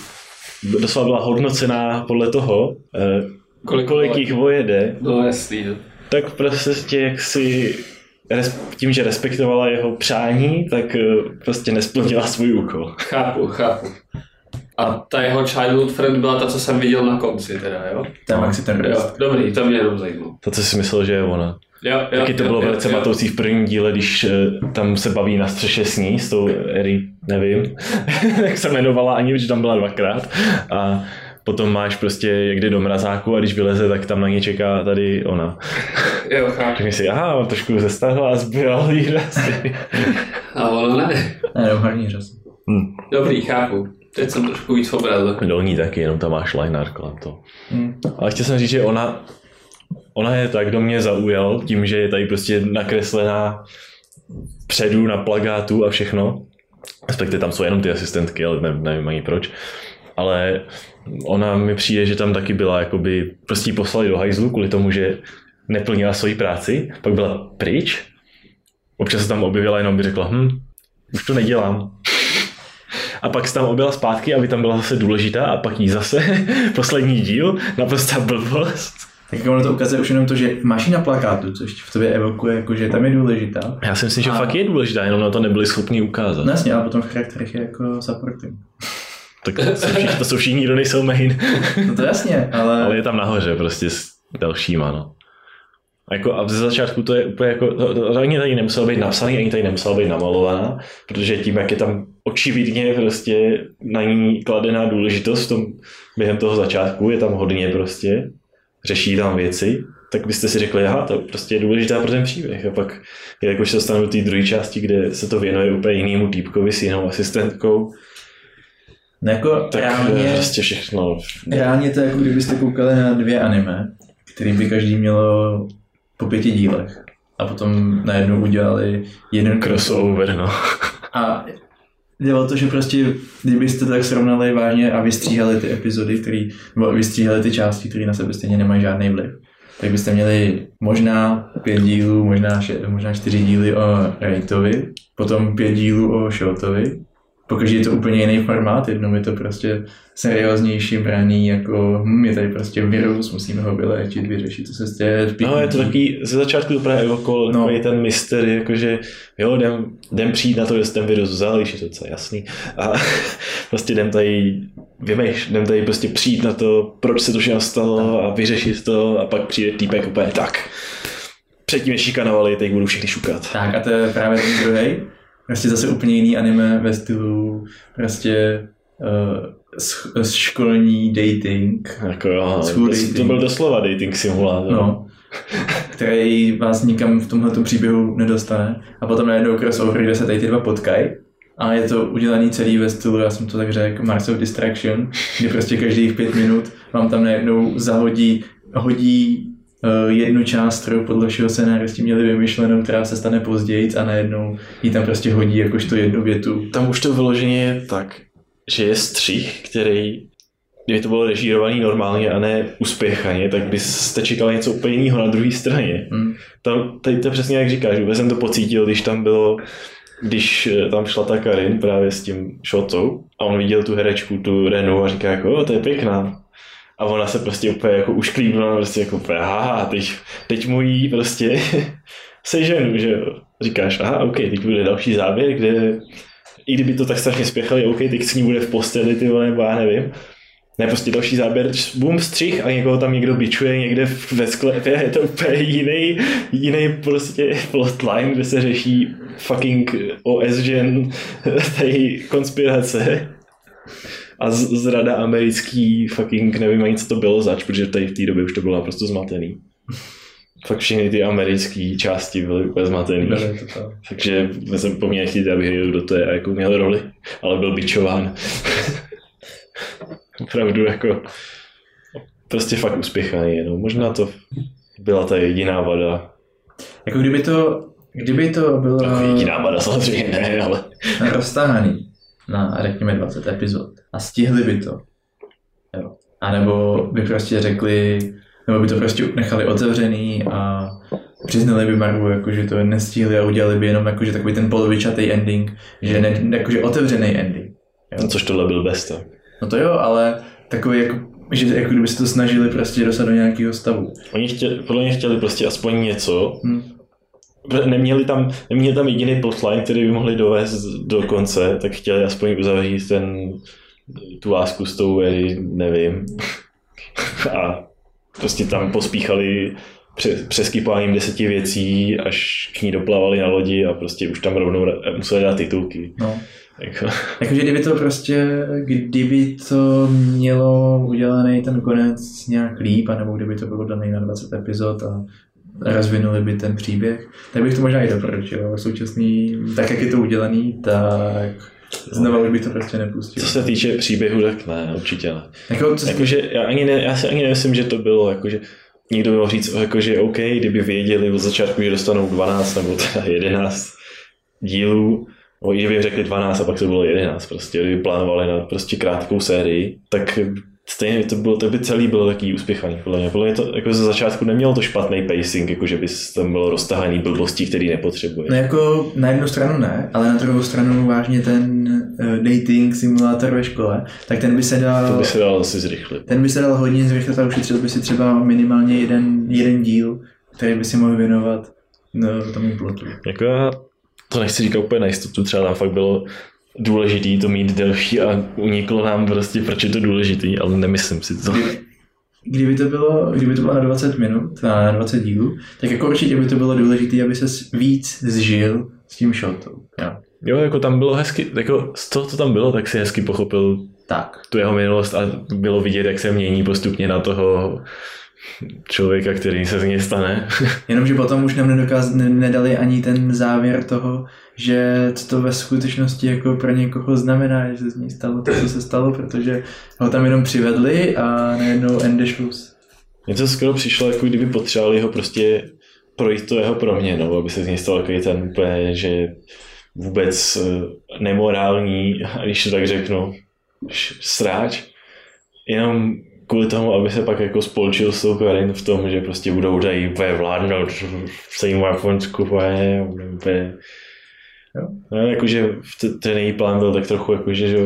doslova byla hodnocená podle toho, eh, Kolik- kolik jich vojede, No jasný, no. tak prostě jak si tím, že respektovala jeho přání, tak eh, prostě nesplnila svůj úkol. Chápu, chápu. A ta jeho childhood friend byla ta, co jsem viděl na konci teda, jo? To je Maxi ten Jo, dobrý, to mě jenom zajímalo. To, co si myslel, že je ona. Jo, jo, Taky to jo, bylo jo, velice jo. matoucí v prvním díle, když eh, tam se baví na střeše s ní, s tou Eri, nevím, jak se jmenovala, ani že tam byla dvakrát. A potom máš prostě, jak jde do mrazáku a když vyleze, tak tam na ní čeká tady ona. Jo, chápu. Tak si, aha, on trošku zestahla a zbyl výraz. A ono ne. Ne, nebo hlavní řas. hm. Dobrý, chápu. Teď jsem trošku víc v obrazu. Dolní taky, jenom tam máš liner kolem toho. Hm. Ale chtěl jsem říct, že ona, ona je tak, kdo mě zaujal tím, že je tady prostě nakreslená předu na plagátu a všechno. Respektive tam jsou jenom ty asistentky, ale ne, nevím ani proč. Ale ona mi přijde, že tam taky byla, jakoby, prostě poslali do hajzlu kvůli tomu, že neplnila svoji práci, pak byla pryč. Občas se tam objevila, jenom by řekla, hm, už to nedělám. A pak se tam objela zpátky, aby tam byla zase důležitá a pak jí zase poslední díl, naprostá blbost. Tak ono to ukazuje už jenom to, že máš ji na plakátu, což v tobě evokuje, jako, že tam je důležitá. Já si myslím, že A- fakt je důležitá, jenom na to nebyli schopni ukázat. No jasně, ale potom v charakterech je jako supporting. Tak to jsou, všichni, to jsou všichni, kdo nejsou main. No to jasně, ale, Ale je tam nahoře prostě s dalšíma, no. A, jako, a ze začátku to je úplně jako, to, to, to ani tady nemuselo být napsaný, ani tady nemuselo být namalovaná, protože tím, jak je tam očividně prostě na ní kladená důležitost v tom, během toho začátku, je tam hodně prostě, řeší tam věci, tak byste si řekli, aha, to prostě je důležitá pro ten příběh. A pak, jakož se dostanu do té druhé části, kde se to věnuje úplně jinému týpkovi s jinou asistentkou, no jako tak reálně, prostě všechno. reálně to je jako kdybyste koukali na dvě anime, který by každý mělo po pěti dílech. A potom najednou udělali jeden Crossover, no. A jde o to, že prostě, kdybyste tak srovnali vážně a vystříhali ty epizody, který, nebo vystříhali ty části, které na sebe stejně nemají žádný vliv, tak byste měli možná pět dílů, možná, še, možná čtyři díly o Wrightovi, potom pět dílů o Shortovi, pokud je to úplně jiný formát, jednou je to prostě serióznější braný, jako hm, je tady prostě virus, musíme ho vyléčit, vyřešit, co se stě. No, je to takový, ze začátku to právě okolo, no. No. ten mystery, jakože jo, jdem, jdem přijít na to, že ten virus vzal, když je to docela jasný. A prostě jdem tady, vymeš, jdem tady prostě přijít na to, proč se to všechno stalo a vyřešit to a pak přijde týpek úplně tak. Předtím je šikanovali, teď budu všechny šukat. Tak a to je právě ten druhý. Prostě zase úplně jiný anime ve stylu prostě uh, školní dating, Jako jo, to, to dating. byl doslova dating simulátor. no, který vás nikam v tomhle příběhu nedostane. A potom najednou crossover, kde se tady ty dva potkají. A je to udělaný celý ve stylu, já jsem to tak řekl, Mars of Distraction, kdy prostě každých pět minut vám tam najednou zahodí, hodí jednu část, kterou podle všeho scénáristi měli vymyšlenou, která se stane později a najednou ji tam prostě hodí jakožto jednu větu. Tam už to vyloženě je tak, že je střih, který kdyby to bylo režírovaný normálně a ne uspěchaně, tak byste čekali něco úplně jiného na druhé straně. Hmm. Tam, tady to přesně jak říkáš, vůbec jsem to pocítil, když tam bylo, když eh, tam šla ta Karin právě s tím šotou a on viděl tu herečku, tu Renu a říká jako, to je pěkná. A ona se prostě úplně jako ušklíbila, prostě jako úplně, aha, teď, teď mu jí prostě seženu, že jo. Říkáš, aha, ok, teď bude další záběr, kde i kdyby to tak strašně spěchali, ok, teď s ní bude v posteli, ty vole, nebo já nevím. Ne, prostě další záběr, boom, střih a někoho tam někdo bičuje někde ve sklepě, je to úplně jiný, jiný prostě plotline, kde se řeší fucking OSGen, tady konspirace a zrada americký fucking, nevím ani co to bylo zač, protože tady v té době už to bylo naprosto zmatený. Fakt všechny ty americké části byly úplně zmatený. Takže jsem po mně nechtěl, aby věděl, kdo to je a jakou měl roli, ale byl bičován. Opravdu jako prostě fakt uspěchaný, no. Možná to byla ta jediná vada. Jako kdyby to, kdyby to bylo Jako jediná vada samozřejmě ne, ale roztahaný na, řekněme, 20 epizod a stihli by to. Jo. A nebo by prostě řekli, nebo by to prostě nechali otevřený a přiznali by Marvu, jako, že to nestihli a udělali by jenom jakože takový ten polovičatý ending, že ne, jakože otevřený ending. Jo. což tohle byl bez tak. No to jo, ale takový jako, že jako kdyby se to snažili prostě dostat do nějakého stavu. Oni chtěli, podle mě chtěli prostě aspoň něco. Hm. Neměli tam, neměli tam jediný plotline, který by mohli dovést do konce, tak chtěli aspoň uzavřít ten, tu lásku s tou Eri, nevím. A prostě tam pospíchali pře- přeskypáním deseti věcí, až k ní doplavali na lodi a prostě už tam rovnou museli dát titulky. No. Jako, Jakože kdyby to prostě, kdyby to mělo udělaný ten konec nějak líp, anebo kdyby to bylo daný na 20 epizod a rozvinuli by ten příběh, tak bych to možná i doporučil. Současný, tak jak je to udělaný, tak znova už bych to prostě nepustil. co se týče příběhu, tak ne, určitě ne. Jako, co se Jakože já, ani ne, já si ani nemyslím, že to bylo, jakože někdo by mohl říct, jakože OK, kdyby věděli od začátku, že dostanou 12 nebo teda 11 dílů, nebo i kdyby jim řekli 12 a pak to bylo 11, prostě kdyby plánovali na prostě krátkou sérii, tak stejně to, bylo, to by celý bylo takový úspěchaný, podle mě. Podle mě to jako ze začátku nemělo to špatný pacing, jako že by tam bylo roztahaný blbostí, který nepotřebuje. No jako na jednu stranu ne, ale na druhou stranu vážně ten uh, dating simulátor ve škole, tak ten by se dal... To by se dalo asi zrychlit. Ten by se dal hodně zrychlit a ušetřil by si třeba minimálně jeden, jeden díl, který by si mohl věnovat no, tomu plotu. Jako já to nechci říkat úplně na jistotu, třeba tam fakt bylo důležitý to mít delší a uniklo nám prostě, proč je to důležitý, ale nemyslím si to. Kdyby to bylo, kdyby to bylo na 20 minut, na 20 dílů, tak jako určitě by to bylo důležité, aby se víc zžil s tím shotou. Jo. Jo, jako tam bylo hezky, jako z toho, co tam bylo, tak si hezky pochopil Tak. tu jeho minulost a bylo vidět, jak se mění postupně na toho člověka, který se z něj stane. Jenomže potom už nám nedokaz, ne, nedali ani ten závěr toho, že co to ve skutečnosti jako pro někoho znamená, že se z něj stalo to, co se stalo, protože ho tam jenom přivedli a najednou Ende Schluss. Mně to skoro přišlo, jako kdyby potřebovali ho prostě projít to jeho proměnou, aby se z něj stal takový ten úplně, že vůbec eh, nemorální, a když to tak řeknu, sráč, jenom kvůli tomu, aby se pak jako spolčil s tou Karin v tom, že prostě budou tady úplně vládnout v celém Japonsku, úplně, úplně. No, jakože ten její plán byl tak trochu jakože, že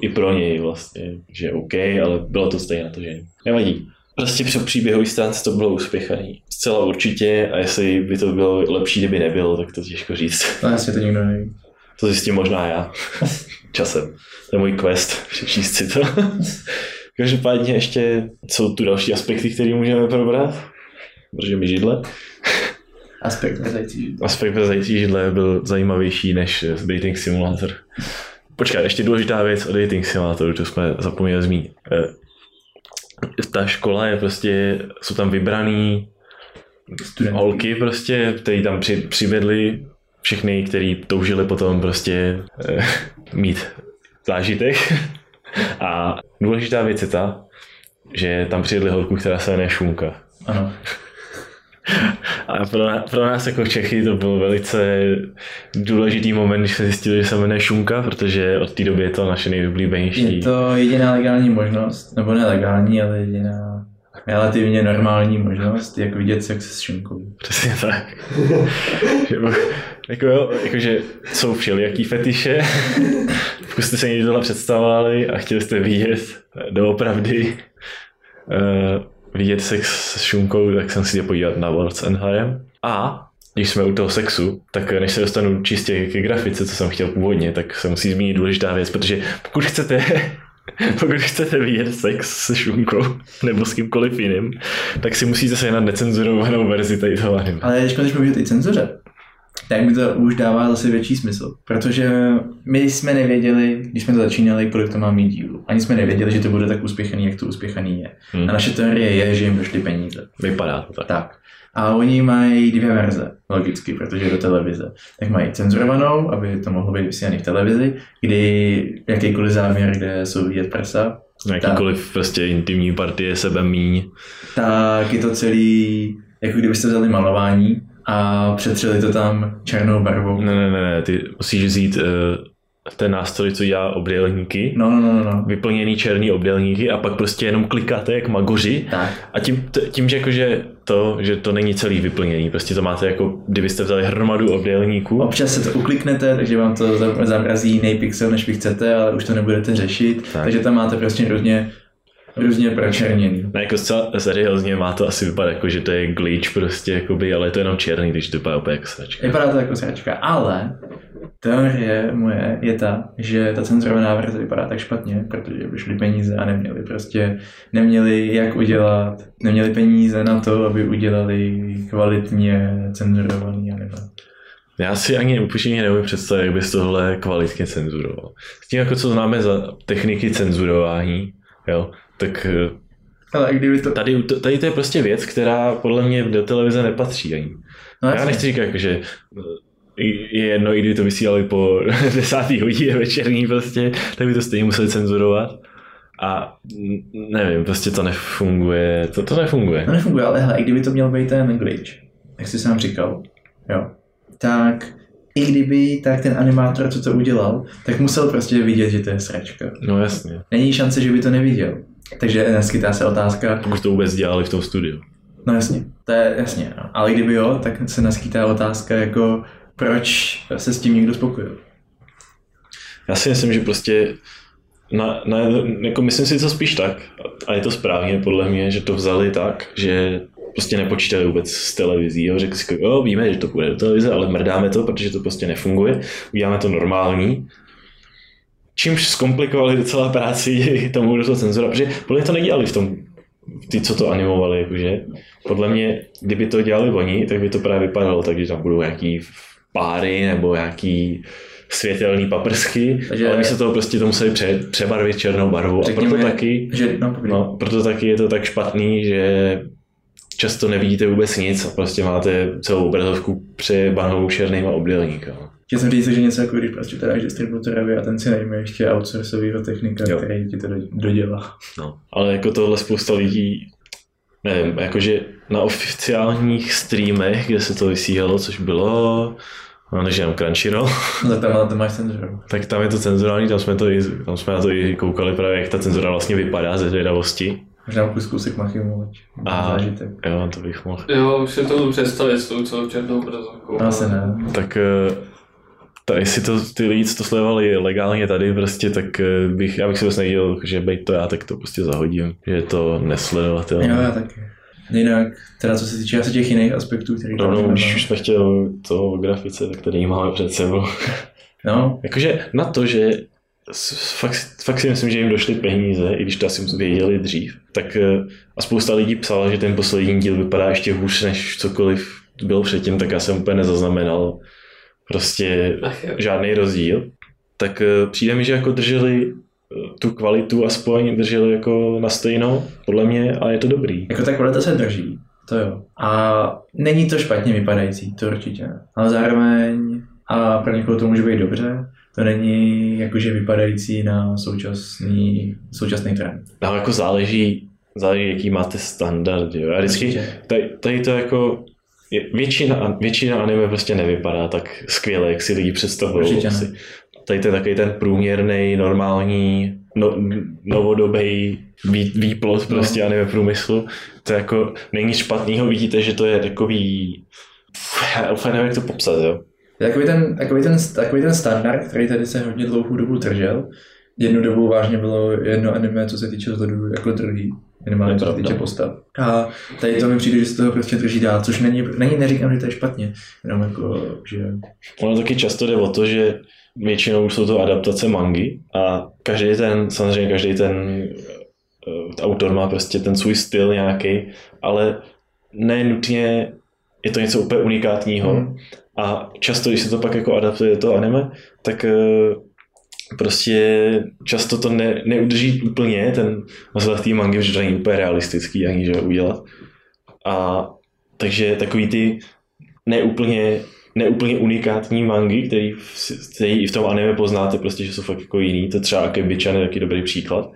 i pro něj vlastně, že OK, ale bylo to stejně na to, že nevadí. Prostě při příběhový stránce to bylo uspěchaný. Zcela určitě a jestli by to bylo lepší, kdyby nebylo, tak to těžko říct. No jasně to nikdo neví. To zjistím možná já. Časem. To je můj quest, přečíst si to. Každopádně ještě jsou tu další aspekty, které můžeme probrat. Protože mi židle. Aspekt vezající židle. Aspekt vezající židle byl zajímavější než dating simulátor. Počkej, ještě důležitá věc o dating simulátoru, to jsme zapomněli zmínit. Eh, Ta škola je prostě, jsou tam vybraný Student. holky prostě, který tam při, přivedli všechny, který toužili potom prostě eh, mít zážitek. A důležitá věc je ta, že tam přivedli holku, která se jmenuje Šunka. Ano. A pro, pro nás jako Čechy to byl velice důležitý moment, když jsme zjistili, že se jmenuje Šunka, protože od té doby je to naše nejoblíbenější. Je to jediná legální možnost, nebo nelegální, ale jediná relativně normální možnost, jak vidět sex s šunkou. Přesně tak. jako, jo, jakože jsou všelijaký fetiše, pokud jste se někdy tohle představovali a chtěli jste vidět doopravdy uh, vidět sex s šunkou, tak jsem si jde podívat na Worlds and Harem. A když jsme u toho sexu, tak než se dostanu čistě ke grafice, co jsem chtěl původně, tak se musí zmínit důležitá věc, protože pokud chcete pokud chcete vidět sex se šunkou nebo s kýmkoliv jiným, tak si musíte sehnat necenzurovanou verzi tady toho anime. Ale když když mluvíte i cenzuře, tak mi to už dává zase větší smysl. Protože my jsme nevěděli, když jsme to začínali, kolik to má mít dílů. Ani jsme nevěděli, že to bude tak úspěchaný, jak to úspěchaný je. Hmm. A naše teorie je, že jim došly peníze. Vypadá to tak. Tak. A oni mají dvě verze, logicky, protože je do televize. Tak mají cenzurovanou, aby to mohlo být vysílané v televizi, kdy jakýkoliv záměr, kde jsou vidět prsa, Jakýkoliv prostě intimní partie sebe míň. tak je to celý, jako kdybyste vzali malování a přetřeli to tam černou barvou. Ne, ne, ne, ne, ty musíš vzít uh, ten nástroj, co dělá obdélníky, No, no, no, no, vyplněný černý obdélníky a pak prostě jenom klikáte jak magoři Tak. a tím, tím že jakože to, že to není celý vyplněný, prostě to máte jako, kdybyste vzali hromadu obdélníků. Občas se to ukliknete, takže vám to za- zamrazí jiný pixel, než vy chcete, ale už to nebudete řešit. Tak. Takže tam máte prostě různě, různě pročerněný. Ne, jako zcela seriózně má to asi vypadat jako, že to je glitch prostě, jakoby, ale je to jenom černý, takže to vypadá úplně jako sračka. Vypadá to jako sračka, ale teorie moje je ta, že ta cenzurovaná verze vypadá tak špatně, protože by šly peníze a neměli prostě, neměli jak udělat, neměli peníze na to, aby udělali kvalitně cenzurovaný anime. Já si ani upřímně neumím představit, jak bys tohle kvalitně cenzuroval. S tím, jako co známe za techniky cenzurování, jo, tak eh, Ale kdyby to... tady, tady to je prostě věc, která podle mě do televize nepatří ani. No, Já nechci říkat, že eh, je jedno, i kdyby to vysílali po desátý hodině večerní prostě, tak by to stejně museli cenzurovat. A nevím, prostě to nefunguje, to, to nefunguje. No nefunguje, ale hele, i kdyby to měl být ten glitch, jak jsi sám říkal, jo, tak i kdyby tak ten animátor, co to udělal, tak musel prostě vidět, že to je sračka. No jasně, Není šance, že by to neviděl. Takže naskytá se otázka, pokud to vůbec dělali v tom studiu. no jasně, to je jasně, no. ale kdyby jo, tak se naskytá otázka jako, proč se s tím někdo spokojil. Já si myslím, že prostě na, na, jako myslím si to spíš tak, a je to správně podle mě, že to vzali tak, že prostě nepočítali vůbec s televizí. Jo? Řekli si, jo, víme, že to půjde do televize, ale mrdáme to, protože to prostě nefunguje. Uděláme to normální. Čímž zkomplikovali docela práci tomu, kdo to cenzura, protože podle mě to nedělali v tom, ty, co to animovali, jakože. Podle mě, kdyby to dělali oni, tak by to právě vypadalo tak, že tam budou nějaký páry nebo nějaký světelný paprsky, Takže- ale my se toho prostě to museli pře, přebarvit černou barvou a proto taky, že, no, no, proto taky je to tak špatný, že často nevidíte vůbec nic a prostě máte celou obrazovku přebanou černýma obdélníkama. Chtěl jsem říct, že něco jako když prostě teda distributorovi a ten si najme ještě outsourcovýho technika, Jo. který ti to do- dodělá. No. Ale jako tohle spousta lidí, nevím, jakože na oficiálních streamech, kde se to vysílalo, což bylo, no, než jenom Crunchyroll, No tak tam ale to máš cenzuru. tak tam je to cenzurální, tam jsme, to i, tam jsme na to i koukali právě, jak ta cenzura vlastně vypadá ze zvědavosti. Možná kus kousek Machimu, A- zážitek. Jo, to bych mohl. Jo, už si to představit s tou celou černou obrazovkou. Asi ne. Tak ta, jestli to ty lidi, co to sledovali legálně tady prostě, tak eh, bych, já bych si vlastně neviděl, že bejt to já, tak to prostě zahodím, že je to nesledovatelné. Jo, já taky. Jinak, teda co se týče asi těch jiných aspektů, které Rovnou, máme. když už jsme chtěli toho o grafice, tak tady máme před sebou. No, Jakože na to, že fakt, fakt si myslím, že jim došly peníze, i když to asi věděli dřív, tak eh, a spousta lidí psala, že ten poslední díl vypadá ještě hůř než cokoliv bylo předtím, tak já jsem úplně nezaznamenal prostě Ach jo. žádný rozdíl. Tak eh, přijde mi, že jako drželi eh, tu kvalitu aspoň drželi jako na stejno, podle mě, a je to dobrý. jako ta kvalita se drží, to jo. A není to špatně vypadající, to určitě ne. Ale zároveň, a pro někoho to může být dobře, to není jakože vypadající na současný, současný trend. No, jako záleží, záleží, jaký máte standard. Jo. A vždycky, tady, tady to jako, většina, většina anime prostě nevypadá tak skvěle, jak si lidi představují. Tady to je takový ten průměrný, normální, no, novodobý vý, výplot No. prostě anime průmyslu. To jako není špatného, vidíte, že to je takový, já úplně nevím, jak to popsat, jo. Takový ten, takový, ten, takový ten standard, který tady se hodně dlouhou dobu držel, jednu dobu vážně bylo jedno anime, co se týče vzhledu jako druhý, minimálně co se týče postav. A tady to mi přijde, že se toho prostě drží dál, což není, není neříkám, že to je špatně, jenom jako, že Ono taky často jde o to, že většinou jsou to adaptace mangy a každý ten, samozřejmě každý ten eh, autor má prostě ten svůj styl nějaký, ale ne nutně je to něco úplně unikátního. Hmm. A často, když se to pak jako adaptuje do toho anime, tak eh, prostě často to ne, neudrží úplně ten vzhled té mangy, že to není úplně realistický ani že udělat. A takže takový ty neúplně, neúplně unikátní mangy, který, který i v tom anime poznáte, prostě, že jsou fakt jako jiný, to třeba Akebi-chan je taky dobrý příklad,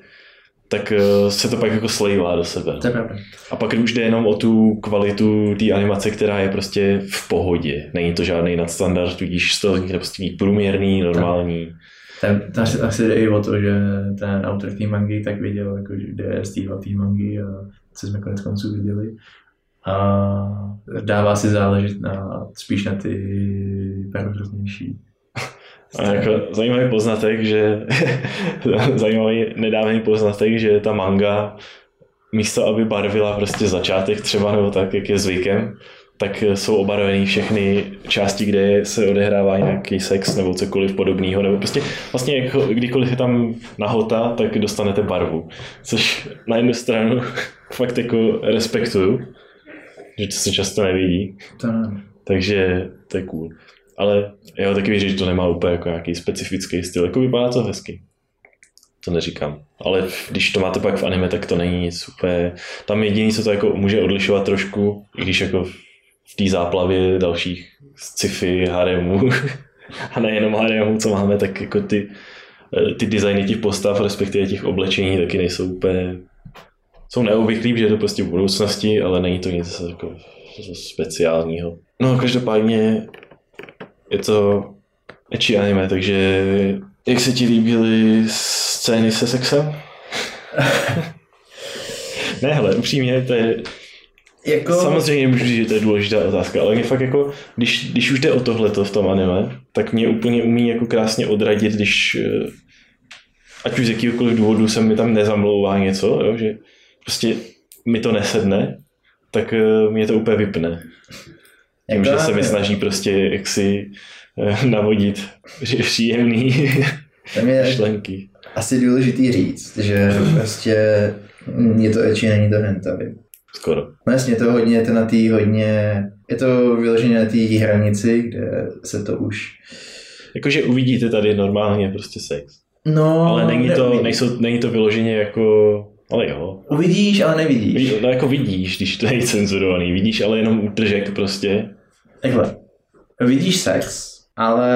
tak eh, se to pak jako slejvá do sebe. to je pravda. A pak už jde jenom o tu kvalitu té animace, která je prostě v pohodě. Není to žádný nadstandard, tudíž z toho vznikne prostě průměrný, normální. Tam, tam asi, asi jde i o to, že ten autor té mangy tak věděl, jako, že jde z té mangy a co jsme konec konců viděli. A dává si záležet na, spíš na ty perverznější. A jako zajímavý poznatek, že zajímavý nedávný poznatek, že ta manga místo, aby barvila prostě začátek třeba nebo tak, jak je zvykem, tak jsou obarvený všechny části, kde se odehrává nějaký sex nebo cokoliv podobného, nebo prostě vlastně jako, kdykoliv je tam nahota, tak dostanete barvu, což na jednu stranu fakt jako respektuju, že to se často nevidí, takže to je cool. Ale já taky věřím, že to nemá úplně jako nějaký specifický styl, jako vypadá to hezky. To neříkám. Ale když to máte pak v anime, tak to není nic úplně... Tam jediný, co to jako může odlišovat trošku, i když jako v té záplavě dalších sci-fi, haremů, a nejenom haremů, co máme, tak jako ty, eh, ty designy těch postav, respektive těch oblečení, taky nejsou úplně... Jsou neobvyklý, že je to prostě v budoucnosti, ale není to nic jako speciálního. No, každopádně je to ecchi anime, takže jak se ti líbily scény se sexem? ne, hele, upřímně, to je, Jako, samozřejmě můžu říct, že to je důležitá otázka, ale mě fakt jako, když, když už jde o tohleto v tom anime, tak mě úplně umí jako krásně odradit, když eh, ať už z jakýkoliv důvodu se mi tam nezamlouvá něco, jo, že prostě mi to nesedne, tak eh, mě to úplně vypne. Tím, Jako že se mi snaží prostě jaksi eh, navodit že příjemný tam je myšlenky. asi důležitý říct, že prostě je to ecchi, není to hentai. Skoro. No jasně, to hodně, je to na té hodně, je to vyloženě na té hranici, kde se to už, Jakože uvidíte tady normálně prostě sex. no, Ale není to, neuvidíš. nejsou, není to vyloženě jako, ale jo. Uvidíš, ale nevidíš. Ví- No jako vidíš, když to je cenzurovaný, vidíš ale jenom útržek prostě. Takhle, vidíš sex, ale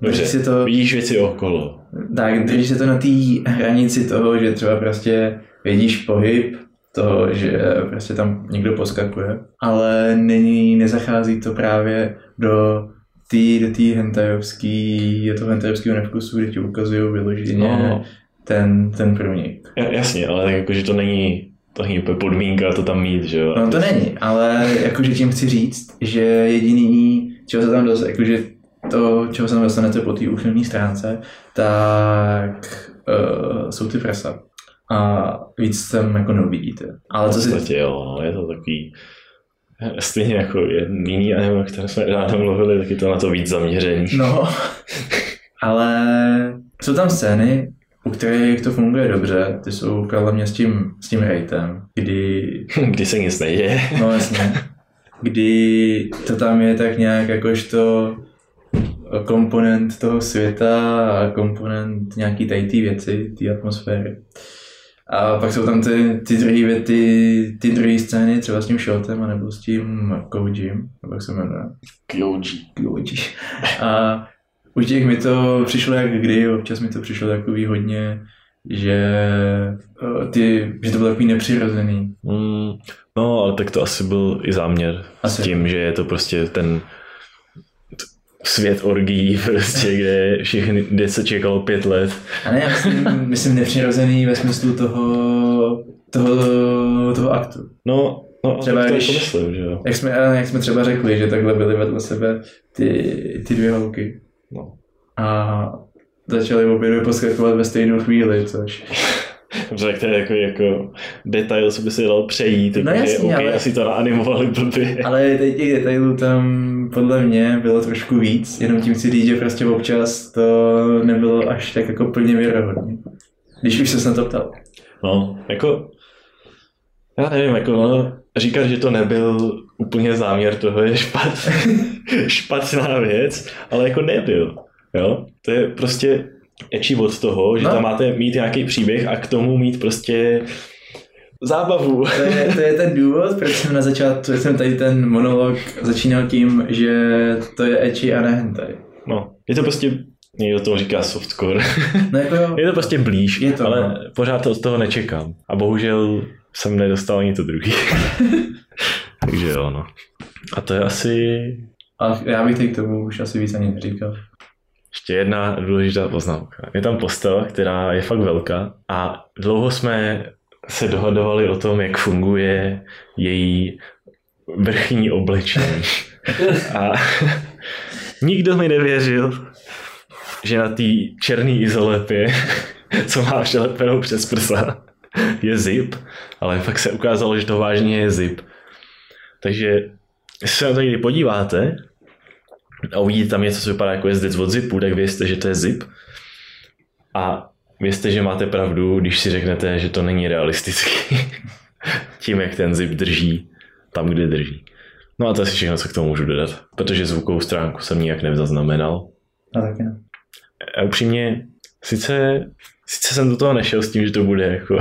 Dobře, si to, vidíš věci okolo. tak držíš si to na té hranici toho, že třeba prostě vidíš pohyb, toho, že prostě tam někdo poskakuje, ale není, nezachází to právě do tý, do té hentajovský, do toho hentajovského nevkusu, kde ti ukazují vyloženě No. ten, ten průnik. Ja- Jasně, ale tak jako, že to není, to není úplně podmínka to tam mít, že jo. No to není, ale jakože tím chci říct, že jediný, čeho se tam dost, jakože to, čeho se tam dostanete po té úchylné stránce, tak uh, jsou ty presa. A víc tam jako neuvidíte. Ale co si, podstatě jo, no, je to takový, stejně jako jiný anime, o kterém jsme ráno mluvili, tak je to na to víc zaměřený. no, ale jsou tam scény, u kterých to funguje dobře, ty jsou podle mě s tím, s tím ratem, kdy Kdy se nic neděje. No jasně. Kdy to tam je tak nějak jakožto komponent toho světa a komponent nějaký tady věci, ty atmosféry. A pak jsou tam ty, ty druhé věty, ty druhé scény, třeba s tím Shotem, nebo s tím Kojim, nebo jak se jmenuje. Kyoji. Koji. A u těch mi to přišlo jak kdy, občas mi to přišlo takový hodně, že, eh, ty, že to bylo takový nepřirozený. Mm, no, ale tak to asi byl i záměr Asi. s tím, že je to prostě ten svět orgií, prostě, kde, všechny, kde se čekalo pět let. A ne, já myslím, myslím nepřirozený ve smyslu toho, toho, toho aktu. No, no Třeba to když- jako myslím, že jo. Jak jsme, jak jsme třeba řekli, že takhle byly vedle sebe ty, ty dvě holky. No. A začaly obě dvě poskakovat ve stejnou chvíli, což... Dobře, tak to je jako, jako detail, co by se dal přejít, No takže jasně, okay, ale- asi to naanimovali blbě. Ale teď těch detailů tam podle mě bylo trošku víc, jenom tím chci říct, že prostě občas to nebylo až tak jako plně věrohodné. Když už se na to ptal. No, jako, já nevím, jako no, říkat, že to nebyl úplně záměr toho je špat, špatná věc, ale jako nebyl, jo. To je prostě ečí od toho, že No. tam máte mít nějaký příběh a k tomu mít prostě zábavu. To je, to je ten důvod, proč jsem na začátku, jsem tady ten monolog začínal tím, že to je ecchi a ne hentai. No, je to prostě, někdo tomu říká softcore. No jako jo, je to prostě blíž, Je to, ale no. pořád od toho nečekám. A bohužel jsem nedostal ani to druhý. Takže jo, no. A to je asi a já bych teď k tomu už asi víc ani neříkal. Ještě jedna důležitá poznámka. Je tam postava, která je fakt velká a dlouho jsme se dohadovali o tom, jak funguje její vrchní oblečení. A nikdo mi nevěřil, že na té černé izolepě, co má přelepenou přes prsa, je zip, ale fakt se ukázalo, že to vážně je zip. Takže jestli se na to někdy podíváte, a uvidíte tam něco, co vypadá jako jezdec od zipu, tak vězte, že to je zip. A vězte, že máte pravdu, když si řeknete, že to není realistický. Tím, jak ten zip drží tam, kde drží. No a to asi všechno, co k tomu můžu dodat, protože zvukovou stránku jsem nijak nezaznamenal. A taky ne. A upřímně, sice, sice jsem do toho nešel s tím, že to bude jako...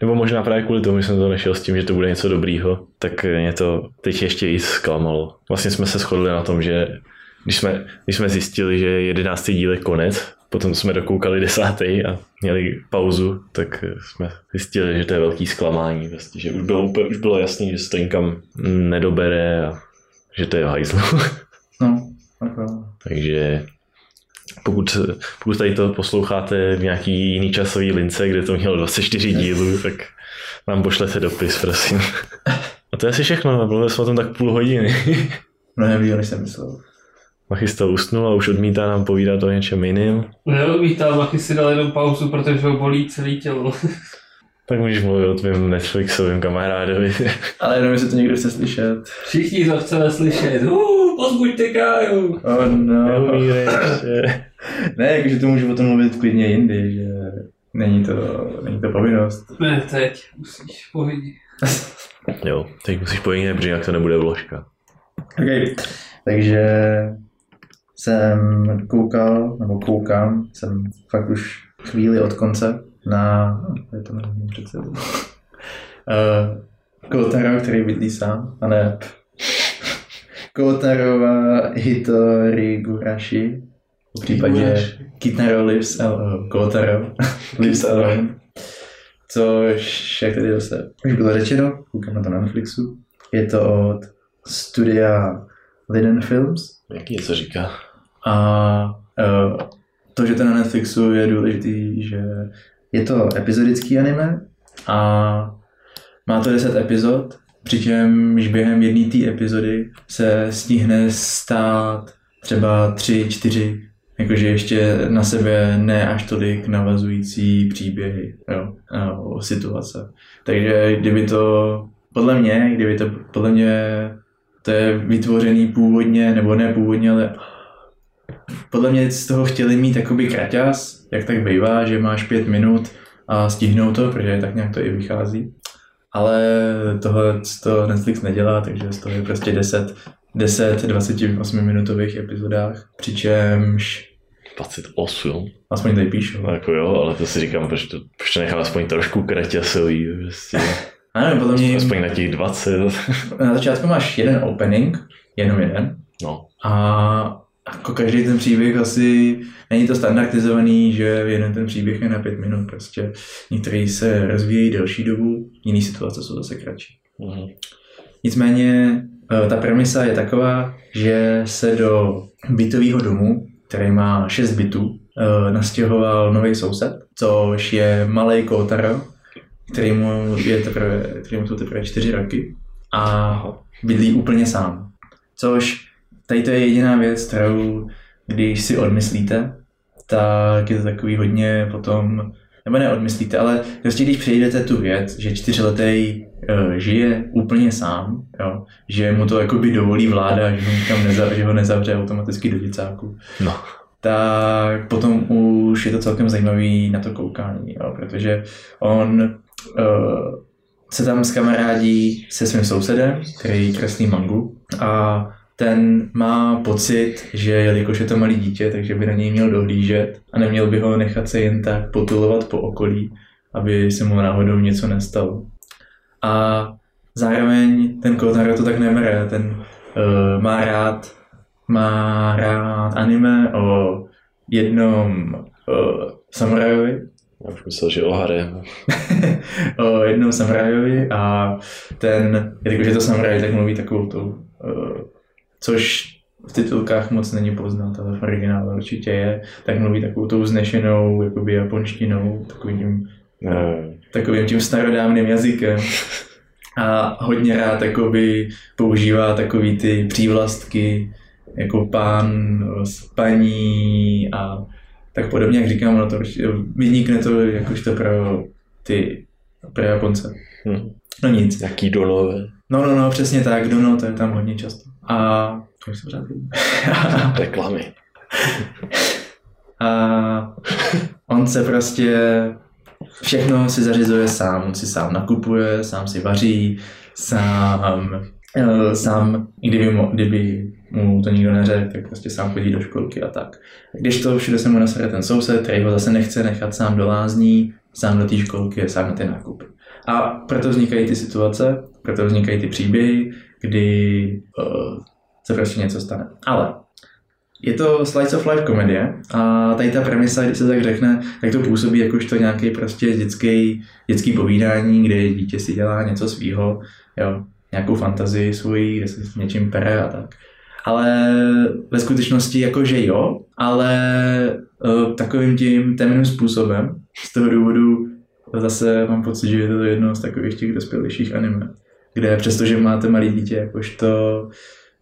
Nebo možná právě kvůli tomu, že jsem to nešel s tím, že to bude něco dobrýho, tak mě to teď ještě i zklamalo. Vlastně jsme se shodli na tom, že když jsme, když jsme zjistili, že jedenáctý díl je konec, potom jsme dokoukali desátý a měli pauzu, tak jsme zjistili, že to je velký zklamání. Vlastně, že už bylo, úplně, už bylo jasný, že se to nikam nedobere a že to je v hajzlu. No, jako, Takže pokud, pokud tady to posloucháte v nějaký jiný časový lince, kde to mělo 24 dílů, tak nám pošlete dopis, prosím. A to je asi všechno, mluvili jsme o tom tak půl hodiny. mnohem díl, než jsem myslel. Machistel usnul a už odmítá nám povídat o něčem jiným. Neodmítám, Machy si dal jenom pauzu, protože ho bolí celé tělo. Tak můžeš mluvit o tvém Netflixovém kamarádovi. Ale jenom, jestli to někdo chce slyšet. Všichni to chceme slyšet. Uh, pozbuďte Káju. Oh no. Ne, jakože to můžu o tom mluvit klidně jindy, že není to, není to povinnost. Ne, teď musíš pohodit. Jo, teď musíš pojít, protože jinak to nebude vložka. Okay. Takže jsem koukal, nebo koukám, jsem fakt už chvíli od konce na, je to nevím před sebou, uh, Kotaro, který bydlí sám, a ne Kotarova Hitori Gurashi, v případě Kitaro lives, uh, Kotaro. Lives alone. Což, jak tady zase už bylo řečeno, koukám na to na Netflixu, je to od studia Linen Films. Jaký něco říká? a uh, to, že to na Netflixu je důležitý, že je to epizodický anime a Má to 10 epizod, přičemž během jedné té epizody se stihne stát třeba 3, 4, jakože ještě na sebe ne až tolik navazující příběhy, jo, o situace. Takže kdyby to, podle mě, kdyby to, podle mě to je vytvořený původně, nebo ne původně, ale podle mě z toho chtěli mít jakoby kraťas, jak tak bývá, že máš pět minut a stihnou to, protože tak nějak to i vychází. Ale tohle to Netflix nedělá, takže z toho je prostě 10, 10 28 minutových epizodách, přičemž 28. Aspoň tady píšu. No, jako jo, ale to si říkám, proč to, proč to nechám aspoň trošku kraťasový, prostě. A nevím, podle mě Aspoň na těch 20. na začátku máš jeden opening, jenom jeden, No, a jako každý ten příběh asi, není to standardizovaný, že jeden ten příběh je na pět minut, prostě některý se rozvíjejí delší dobu, jiné situace jsou zase kratší. mhm. Nicméně eh, ta premisa je taková, že se do bytového domu, který má 6 bytů, eh, nastěhoval nový soused, což je malý Kotaro, kterýmu, je teprve, kterýmu jsou teprve 4 roky a bydlí úplně sám. Což tady to je jediná věc, kterou když si odmyslíte, tak je to takový hodně potom, nebo neodmyslíte, ale prostě když přejdete tu věc, že čtyřletý uh, žije úplně sám, jo, že mu to jakoby dovolí vláda, že ho, nikam neza, že ho nezavře automaticky do děcáku, no. tak potom už je to celkem zajímavý na to koukání, jo, protože on uh, se tam s kamarádí se svým sousedem, který kreslí mangu a ten má pocit, že jelikož je to malý dítě, takže by na něj měl dohlížet a neměl by ho nechat se jen tak potulovat po okolí, aby se mu náhodou něco nestalo. A zároveň ten Kotaro to tak nebere, ten uh, má rád má rád anime o jednom uh, samurajovi, Já už myslel, že o harem. o jednom samurajovi a ten, jelikož je to samuraj, tak mluví takovou tou, uh, což v titulkách moc není poznat, ale v originále určitě je, tak mluví takovou tou znešenou jakoby japonštinou, takovým tím, Ne, takovým tím starodávným jazykem. A hodně rád jakoby používá takový ty přívlastky, jako pán, paní a tak podobně, jak říkám, ono to vynikne to jakožto pro ty pro Japonce. hm. No nic. Jaký donové. No, no, no, přesně tak, Dono, to je tam hodně často. A to už se pořád. Reklamy. A on se prostě všechno si zařizuje sám, on si sám nakupuje, sám si vaří, sám, eh, sám kdyby mu, kdyby mu to nikdo neřekl, tak prostě sám chodí do školky a tak. Když to všude se mu nasere ten soused, který ho zase nechce nechat sám do lázní, sám do té školky, sám na ty nákupy. A proto vznikají ty situace, proto vznikají ty příběhy, kdy uh, se prostě něco stane. Ale je to slice of life komedie a tady ta premisa, když se tak řekne, tak to působí jakožto nějaký prostě dětský, dětský povídání, kde dítě si dělá něco svýho, jo, nějakou fantazii svoji, kde se s něčím pere a tak. Ale ve skutečnosti jakože jo, ale uh, takovým tím temným způsobem, z toho důvodu zase mám pocit, že je to jedno z takových těch dospělejších anime, kde přestože máte malý dítě jakožto,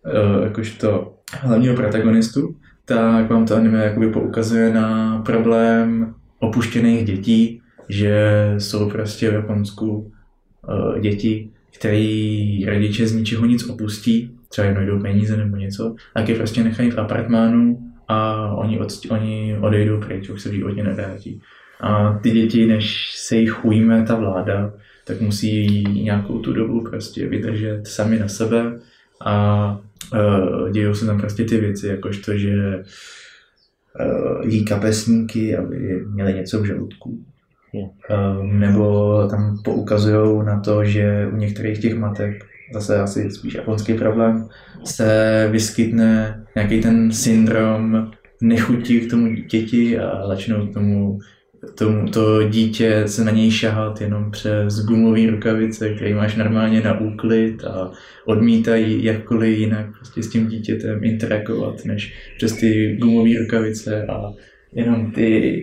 uh, jakožto hlavního protagonistu, tak vám to anime jakoby poukazuje na problém opuštěných dětí, že jsou prostě v Japonsku uh, děti, který rodiče z ničeho nic opustí, třeba jen jdou peníze nebo něco, tak je prostě nechají v apartmánu a oni, od, oni odejdou pryč, už se v životě nevrátí. A ty děti, než se jich ujme ta vláda, tak musí nějakou tu dobu prostě vydržet sami na sebe a uh, dějou se tam prostě ty věci, jakožto, že uh, jí kapesníky, aby měli něco v žaludku. Um, nebo tam poukazují na to, že u některých těch matek, zase asi spíš japonský problém, se vyskytne nějaký ten syndrom nechutí k tomu dítěti a začnou tomu, tomu to dítě se na něj šahat jenom přes gumové rukavice, které máš normálně na úklid a odmítají jakkoliv jinak prostě s tím dítětem interagovat, než přes ty gumové rukavice a jenom ty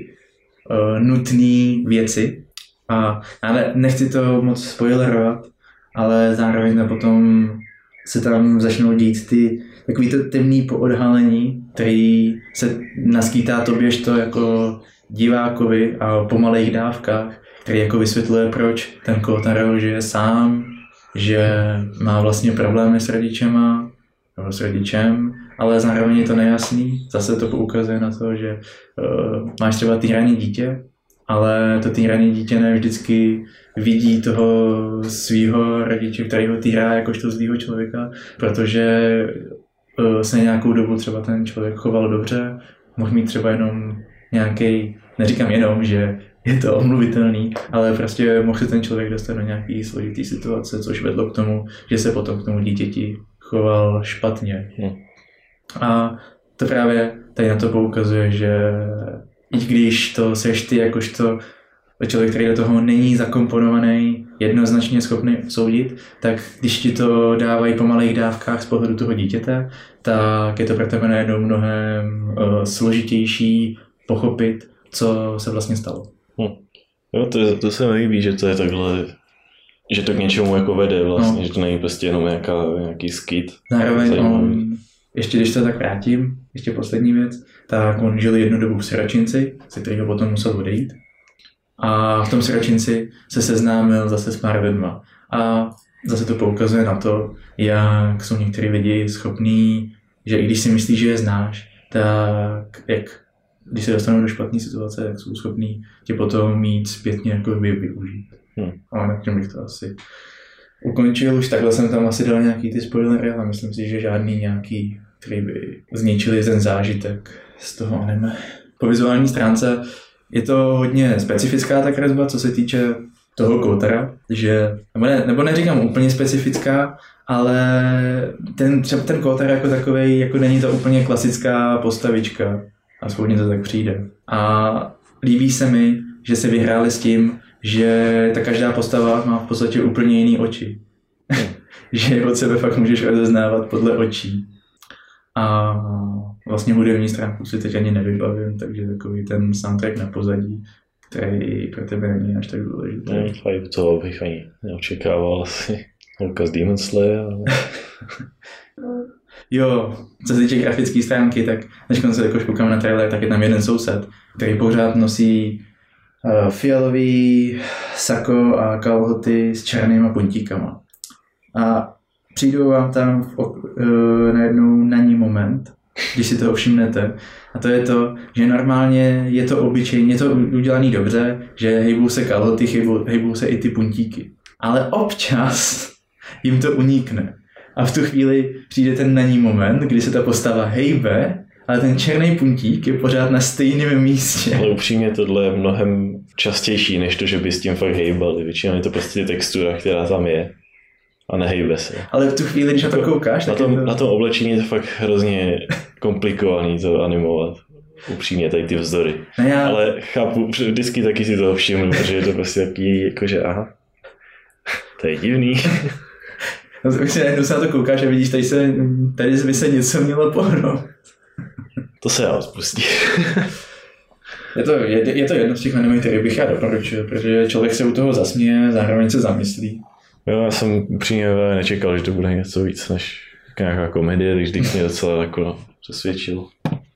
uh, nutné věci. A ale nechci to moc spoilerovat, ale zároveň tam potom se tam začnou dít ty takový to temný poodhalení, který se naskýtá tobě to jako divákovi a po malých dávkách, který jako vysvětluje, proč ten Kotaro žije sám, že má vlastně problémy s rodičema, nebo s rodičem, ale zároveň je to nejasný. Zase to poukazuje na to, že uh, máš třeba týraný dítě, ale to týrané dítě ne vždycky vidí toho svého rodiče, který ho týrá jakožto zlýho člověka, protože uh, se nějakou dobu třeba ten člověk choval dobře, mohl mít třeba jenom nějaký, neříkám jenom, že je to omluvitelný, ale prostě mohl se ten člověk dostat do nějaký složitý situace, což vedlo k tomu, že se potom k tomu dítěti choval špatně. Hmm. A to právě tady na to poukazuje, že i když to seš ty jakožto člověk, který do toho není zakomponovaný, jednoznačně schopný soudit, tak když ti to dávají po malých dávkách z pohledu toho dítěte, tak je to pro tebe najednou mnohem uh, složitější pochopit, co se vlastně stalo. Hm. Jo, to, to se mi líbí, že to je takhle, že to k něčemu jako vede vlastně, no. že to není prostě jenom nějaká, nějaký skit. Zároveň on, ještě když to tak vrátím, ještě poslední věc, tak on žil jednu dobu v Seračinci, se kterého potom musel odejít. A v tom Seračinci se seznámil zase s pár lidma. A zase to poukazuje na to, jak jsou některý lidi schopní, že i když si myslíš, že je znáš, tak jak když se dostanou do špatné situace, tak jsou schopní tě potom mít zpětně jako by využít. Hmm. Ale na tím bych to asi ukončil. Už takhle jsem tam asi dal nějaký ty spoilery, ale myslím si, že žádný nějaký, který by zničili ten zážitek z toho anime. Po vizuální stránce je to hodně specifická ta kresba, co se týče toho Kotara, že, nebo, ne, nebo neříkám úplně specifická, ale ten, třeba ten Kotar jako takový, jako není to úplně klasická postavička, aspoň to tak přijde. A líbí se mi, že se vyhráli s tím, že ta každá postava má v podstatě úplně jiný oči. že od sebe fakt můžeš rozeznávat podle očí. A vlastně hudební stránku si teď ani nevybavím, takže takový ten soundtrack na pozadí, který pro tebe není až tak důležitý. Ne, fakt to bych ani neočekával asi. Z Demon Slayer, ale... Jo, co se týče grafické stránky, tak než se jako koukám na trailer, tak je tam jeden soused, který pořád nosí uh, fialový sako a kalhoty s černýma puntíkama. A přijdu vám tam v, uh, najednou na ní moment, když si toho všimnete. A to je to, že normálně je to obyčejně, to udělaný dobře, že hejbou se kalhoty, hejbou, hejbou se i ty puntíky. Ale občas jim to unikne. A v tu chvíli přijde ten na ní moment, kdy se ta postava hejbe, ale ten černý puntík je pořád na stejném místě. Ale upřímně tohle je mnohem častější, než to, že by s tím fakt hejbali. Většinou je to prostě textura, která tam je a nehejbe se. Ale v tu chvíli, když na to koukáš, na tom, to... na tom oblečení je to fakt hrozně komplikovaný to animovat. Upřímně, tady ty vzdory. No já... Ale chápu, vždycky taky si toho všimnu, protože je to prostě takový, jakože aha, to je divný. No, si najednou se na to koukáš a vidíš, tady, se, tady by se něco mělo pohnout. To se já spustí. je, to, je, je to jedno z těch animí, který bych já doporučil, protože člověk se u toho zasměje, zároveň se zamyslí. Jo, já jsem upřímně nečekal, že to bude něco víc než nějaká komedie, když když mě docela jako přesvědčil.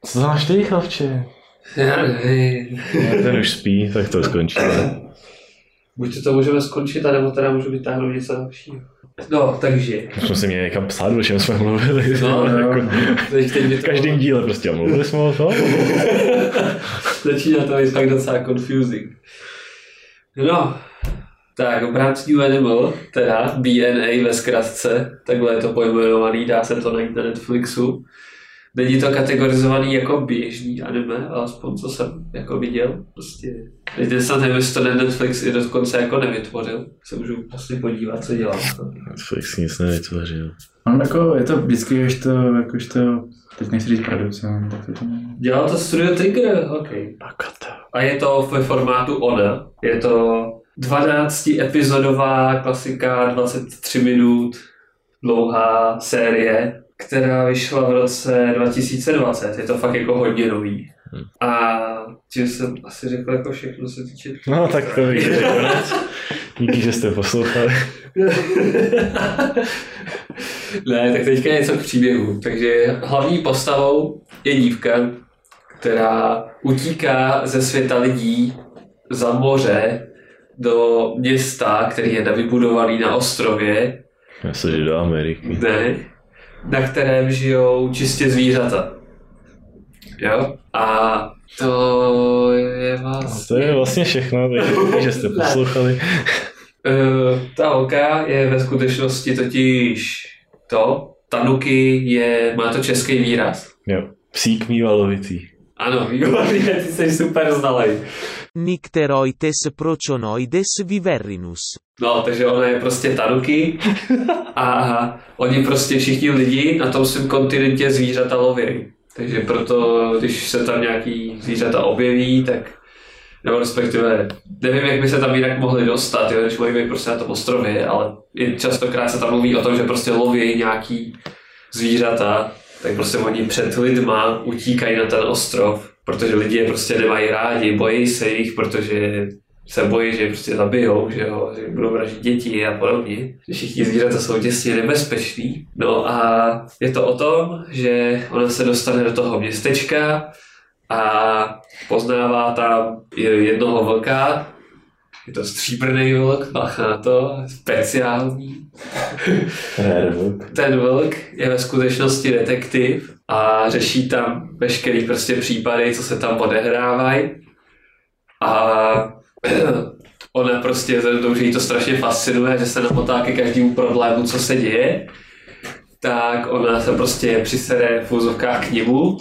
Co máš ty, chlapče? Já nevím. Ten už spí, tak to skončíme. Buď to můžeme skončit, anebo teda můžu vytáhnout něco dalšího. No, takže. Jsme si měli někam psát, o čem jsme mluvili. No, no, jako, teď v každém díle prostě mluvili jsme o tom. Začíná to být fakt docela confusing. No, tak obránci New Animal, teda BNA ve zkratce, takhle je to pojmenovaný, dá se to najít na Netflixu. Není to kategorizovaný jako běžný anime, alespoň co jsem jako viděl. Prostě, teď snad nevím, jestli to Netflix i dokonce jako nevytvořil. Se můžu vlastně podívat, co dělá. Netflix nic nevytvořil. On jako, je to vždycky, když to, jakož to, teď nechci říct producent, tak to Dělal to Studio Trigger, ok. A je to ve formátu ONA. Je to 12 epizodová klasika, 23 minut dlouhá série která vyšla v roce 2020. Je to fakt jako hodně nový. A tím jsem asi řekl jako všechno, co se týče... No tak to víš, konec. Díky, že jste poslouchali. ne, tak teďka něco k příběhu. Takže hlavní postavou je dívka, která utíká ze světa lidí za moře do města, který je vybudovaný na ostrově, Já se jdu do Ameriky. ne, na kterém žijou čistě zvířata. Jo? A to je A vás... to je vlastně všechno, takže že jste poslouchali. Uh, ta holka je ve skutečnosti totiž to, tanuki je, má to český výraz. Jo. Psík mývalovitý. Ano, výborně, ty jsi super znalej. Nicteroites prochonoides viverinus. No, takže ona je prostě tanuki a oni prostě všichni lidi na tom svém kontinentě zvířata loví. Takže proto, když se tam nějaký zvířata objeví, tak nebo respektive, nevím, jak by se tam jinak mohli dostat, jo, když být prostě na tom ostrově, ale častokrát se tam mluví o tom, že prostě loví nějaký zvířata, tak prostě oni před lidma utíkají na ten ostrov, protože lidi je prostě nemají rádi, bojí se jich, protože se bojí, že je prostě zabijou, že, jo, že budou vraždit děti a podobně. Že všichni zvířata jsou těsně nebezpeční. No a je to o tom, že ona se dostane do toho městečka a poznává tam jednoho vlka, je to stříbrný vlk, bacha na to, speciální. Ten vlk je ve skutečnosti detektiv a řeší tam veškerý prostě případy, co se tam odehrávají. A ona prostě, vzhledem tomu, že jí to strašně fascinuje, že se namotá ke každému problému, co se děje, tak ona se prostě přisere v úzovkách k němu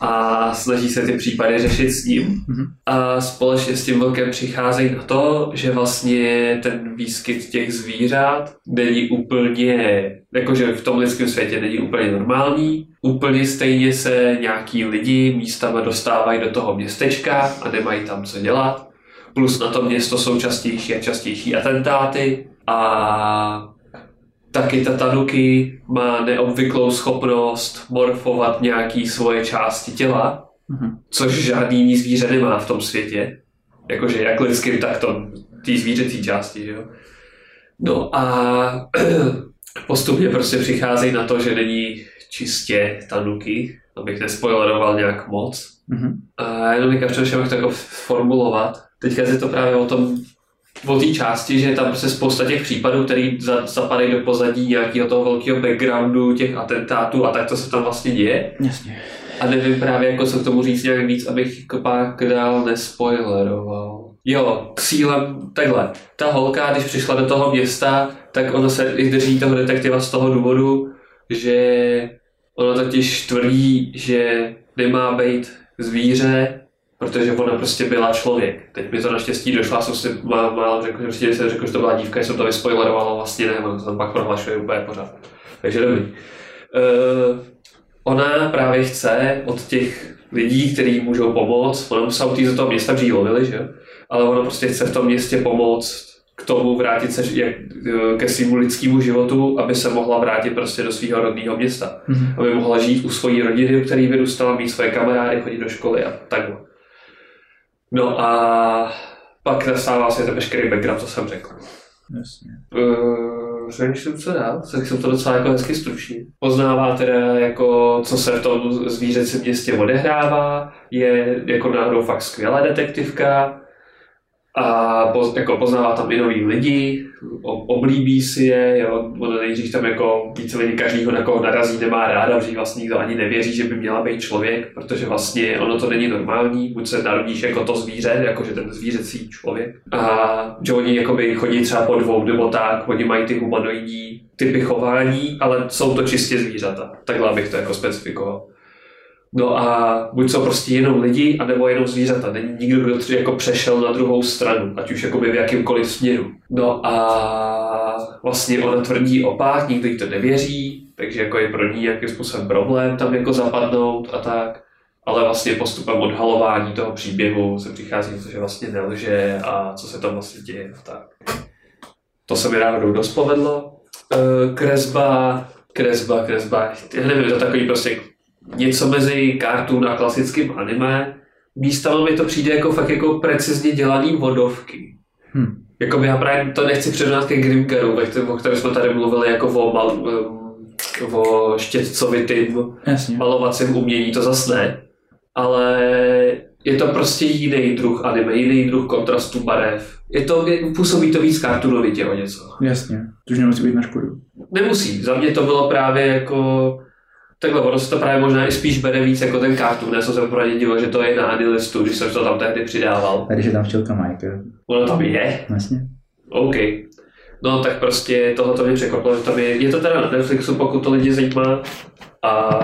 a snaží se ty případy řešit s ním. A společně s tím vlkem přicházejí na to, že vlastně ten výskyt těch zvířat není úplně, jakože v tom lidském světě není úplně normální. Úplně stejně se nějaký lidi místama dostávají do toho městečka a nemají tam co dělat. Plus na to město jsou častější a častější atentáty a taky ta tanuki má neobvyklou schopnost morfovat nějaký svoje části těla, Mhm. což žádný jiný zvíře nemá v tom světě. Jakože jak lidským, tak to ty zvířecí části, že jo. No a postupně prostě přicházejí na to, že není čistě tanuki, abych nespoileroval nějak moc. Mhm. A jenom přemýšlím, jak to jako formulovat. Teďka je to právě o tom, o té části, že tam prostě spousta těch případů, které za, zapadají do pozadí nějakého toho velkého backgroundu těch atentátů a tak to se tam vlastně děje. Jasně. A nevím právě, jako co k tomu říct nějak víc, abych jako pak dál nespoileroval. Jo, cílem, takhle, ta holka, když přišla do toho města, tak ona se i drží toho detektiva z toho důvodu, že ona totiž tvrdí, že nemá být zvíře, protože ona prostě byla člověk. Teď mi to naštěstí došlo, já jsem si má, málem řekl, že prostě jsem řekl, že to byla dívka, že jsem to vyspoileroval, ale vlastně ne, ona to pak prohlašuje úplně pořád. Takže dobrý. Uh, ona právě chce od těch lidí, kteří můžou pomoct, ona musela utíct do toho města, dřív lovili, že? Ale ona prostě chce v tom městě pomoct k tomu vrátit se jak, ke svým lidskému životu, aby se mohla vrátit prostě do svého rodného města. Mhm. Aby mohla žít u svojí rodiny, u který vyrůstala, mít svoje kamarády, chodit do školy a takhle. No a pak nastává se ten veškerý background, co jsem řekl. Jasně. Uh, přemýšlím, co dál, tak jsem to docela jako hezky stručně. Poznává teda, jako, co se v tom zvířecím městě odehrává, je jako náhodou fakt skvělá detektivka a poz, jako poznává tam i nový lidi, oblíbí si je, jo, nejdřív tam jako více lidí každýho na koho narazí, nemá ráda, protože vlastně nikdo ani nevěří, že by měla být člověk, protože vlastně ono to není normální, buď se narodíš jako to zvíře, jakože ten zvířecí člověk, a že oni jakoby chodí třeba po dvou nebo tak, oni mají ty humanoidní typy chování, ale jsou to čistě zvířata, takhle bych to jako specifikoval. No a buď jsou prostě jenom lidi, anebo jenom zvířata. Není nikdo, kdo třeba jako přešel na druhou stranu, ať už jakoby v jakýmkoliv směru. No a vlastně ona tvrdí opak, nikdo jí to nevěří, takže jako je pro ní nějakým způsobem problém tam jako zapadnout a tak. Ale vlastně postupem odhalování toho příběhu se přichází to, že vlastně nelže a co se tam vlastně děje a tak. To se mi náhodou dost povedlo. E, Kresba, kresba, kresba, já nevím, to takový prostě něco mezi cartoon a klasickým anime. Místama mi to přijde jako fakt jako precizně dělaný vodovky. Hm. Jakoby já právě to nechci přirovnat ke kterém, o kterém jsme tady mluvili jako o, mal, o štětcovitým Jasně. malovacím umění, to zas ne. Ale je to prostě jiný druh anime, jiný druh kontrastu barev. Je to, je, působí to víc kartunovitě o něco. Jasně. To už nemusí být na škodu. Nemusí, za mě to bylo právě jako... Takhle, ono se to právě možná i spíš bere víc jako ten cartoon. Já jsem se poprvé díval, že to je na Anilistu, když jsem to tam tehdy přidával. A když je tam včelka Mike. Ono tam je, Jasně. OK. No tak prostě tohle to mě překvapilo, že tam je, je to teda na Netflixu, pokud to lidi zajímá a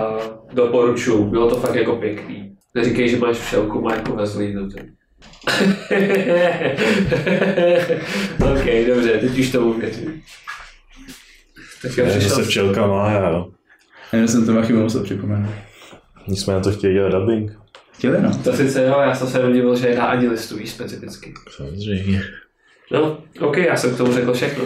doporučuju, bylo to fakt jako pěkný. Neříkej, že máš všelku Majku ve zlídnutí. OK, dobře, teď už tomu věřím. Tak jo, Ne, že se včelka má, jo. Jenom jsem to Machy musel připomenout. Nicméně to chtěli dělat dubbing. Chtěli no. To sice jo, já jsem se domníval, že je na ani listu víš specificky. Samozřejmě. No, OK, já jsem k tomu řekl všechno.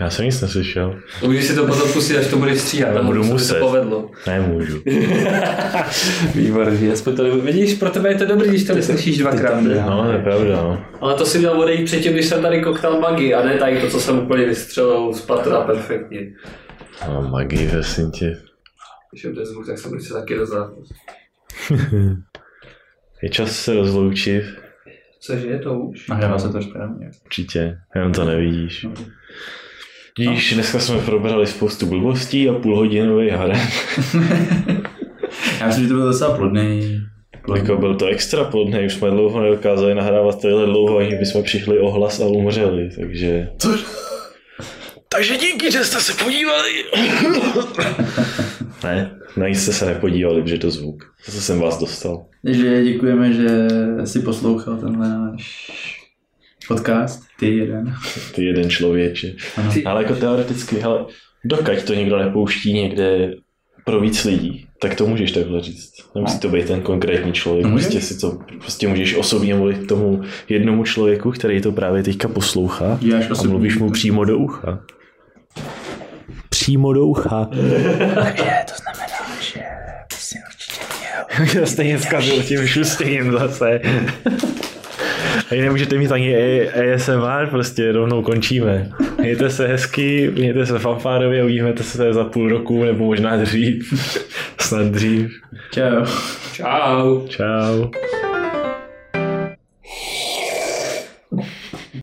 Já jsem nic neslyšel. Můžeš si to potom pustit, až to budeš stříhat. Ale tam budu muset. To povedlo. Nemůžu. Výborně, aspoň to vidíš, pro tebe je to dobrý, když to neslyšíš dvakrát. Ne? No, to je pravda, no. Ale to si měl odejít předtím, když jsem tady koktal magii, a ne tady to, co jsem úplně vystřelil z patra perfektně. No, magii, prosím tě. Když je ten zvuk, tak jsem se taky dozná. Je čas se rozloučit. Cože je to už? Nahrává se to správně. Určitě, jenom to nevidíš. Vidíš, dneska jsme probrali spoustu blbostí a půlhodinový harem. Já myslím, že to bylo docela plodný. Jako byl to extra plodný, už jsme dlouho nedokázali nahrávat tohle dlouho, ani bychom přišli o hlas a umřeli, takže... Což? Takže díky, že jste se podívali. ne, na nic jste se nepodívali, protože to zvuk. Zase jsem vás dostal. Takže děkujeme, že jsi poslouchal tenhle náš podcast. Ty jeden. Ty jeden člověče. Ano. Ale jako teoreticky, hele, dokud to někdo nepouští někde pro víc lidí, tak to můžeš takhle říct. Nemusí to být ten konkrétní člověk. No, může. Prostě si to, prostě můžeš osobně mluvit tomu jednomu člověku, který to právě teďka poslouchá Děláš a mluvíš mu přímo do ucha. Přímo do ucha. Takže to znamená, že jsi určitě měl. Já stejně zkazil tím šustým zase. A nemůžete mít ani A- ASMR, prostě rovnou končíme. Mějte se hezky, mějte se fanfárově, uvidíme se za půl roku, nebo možná dřív. Snad dřív. Čau. Čau. Čau.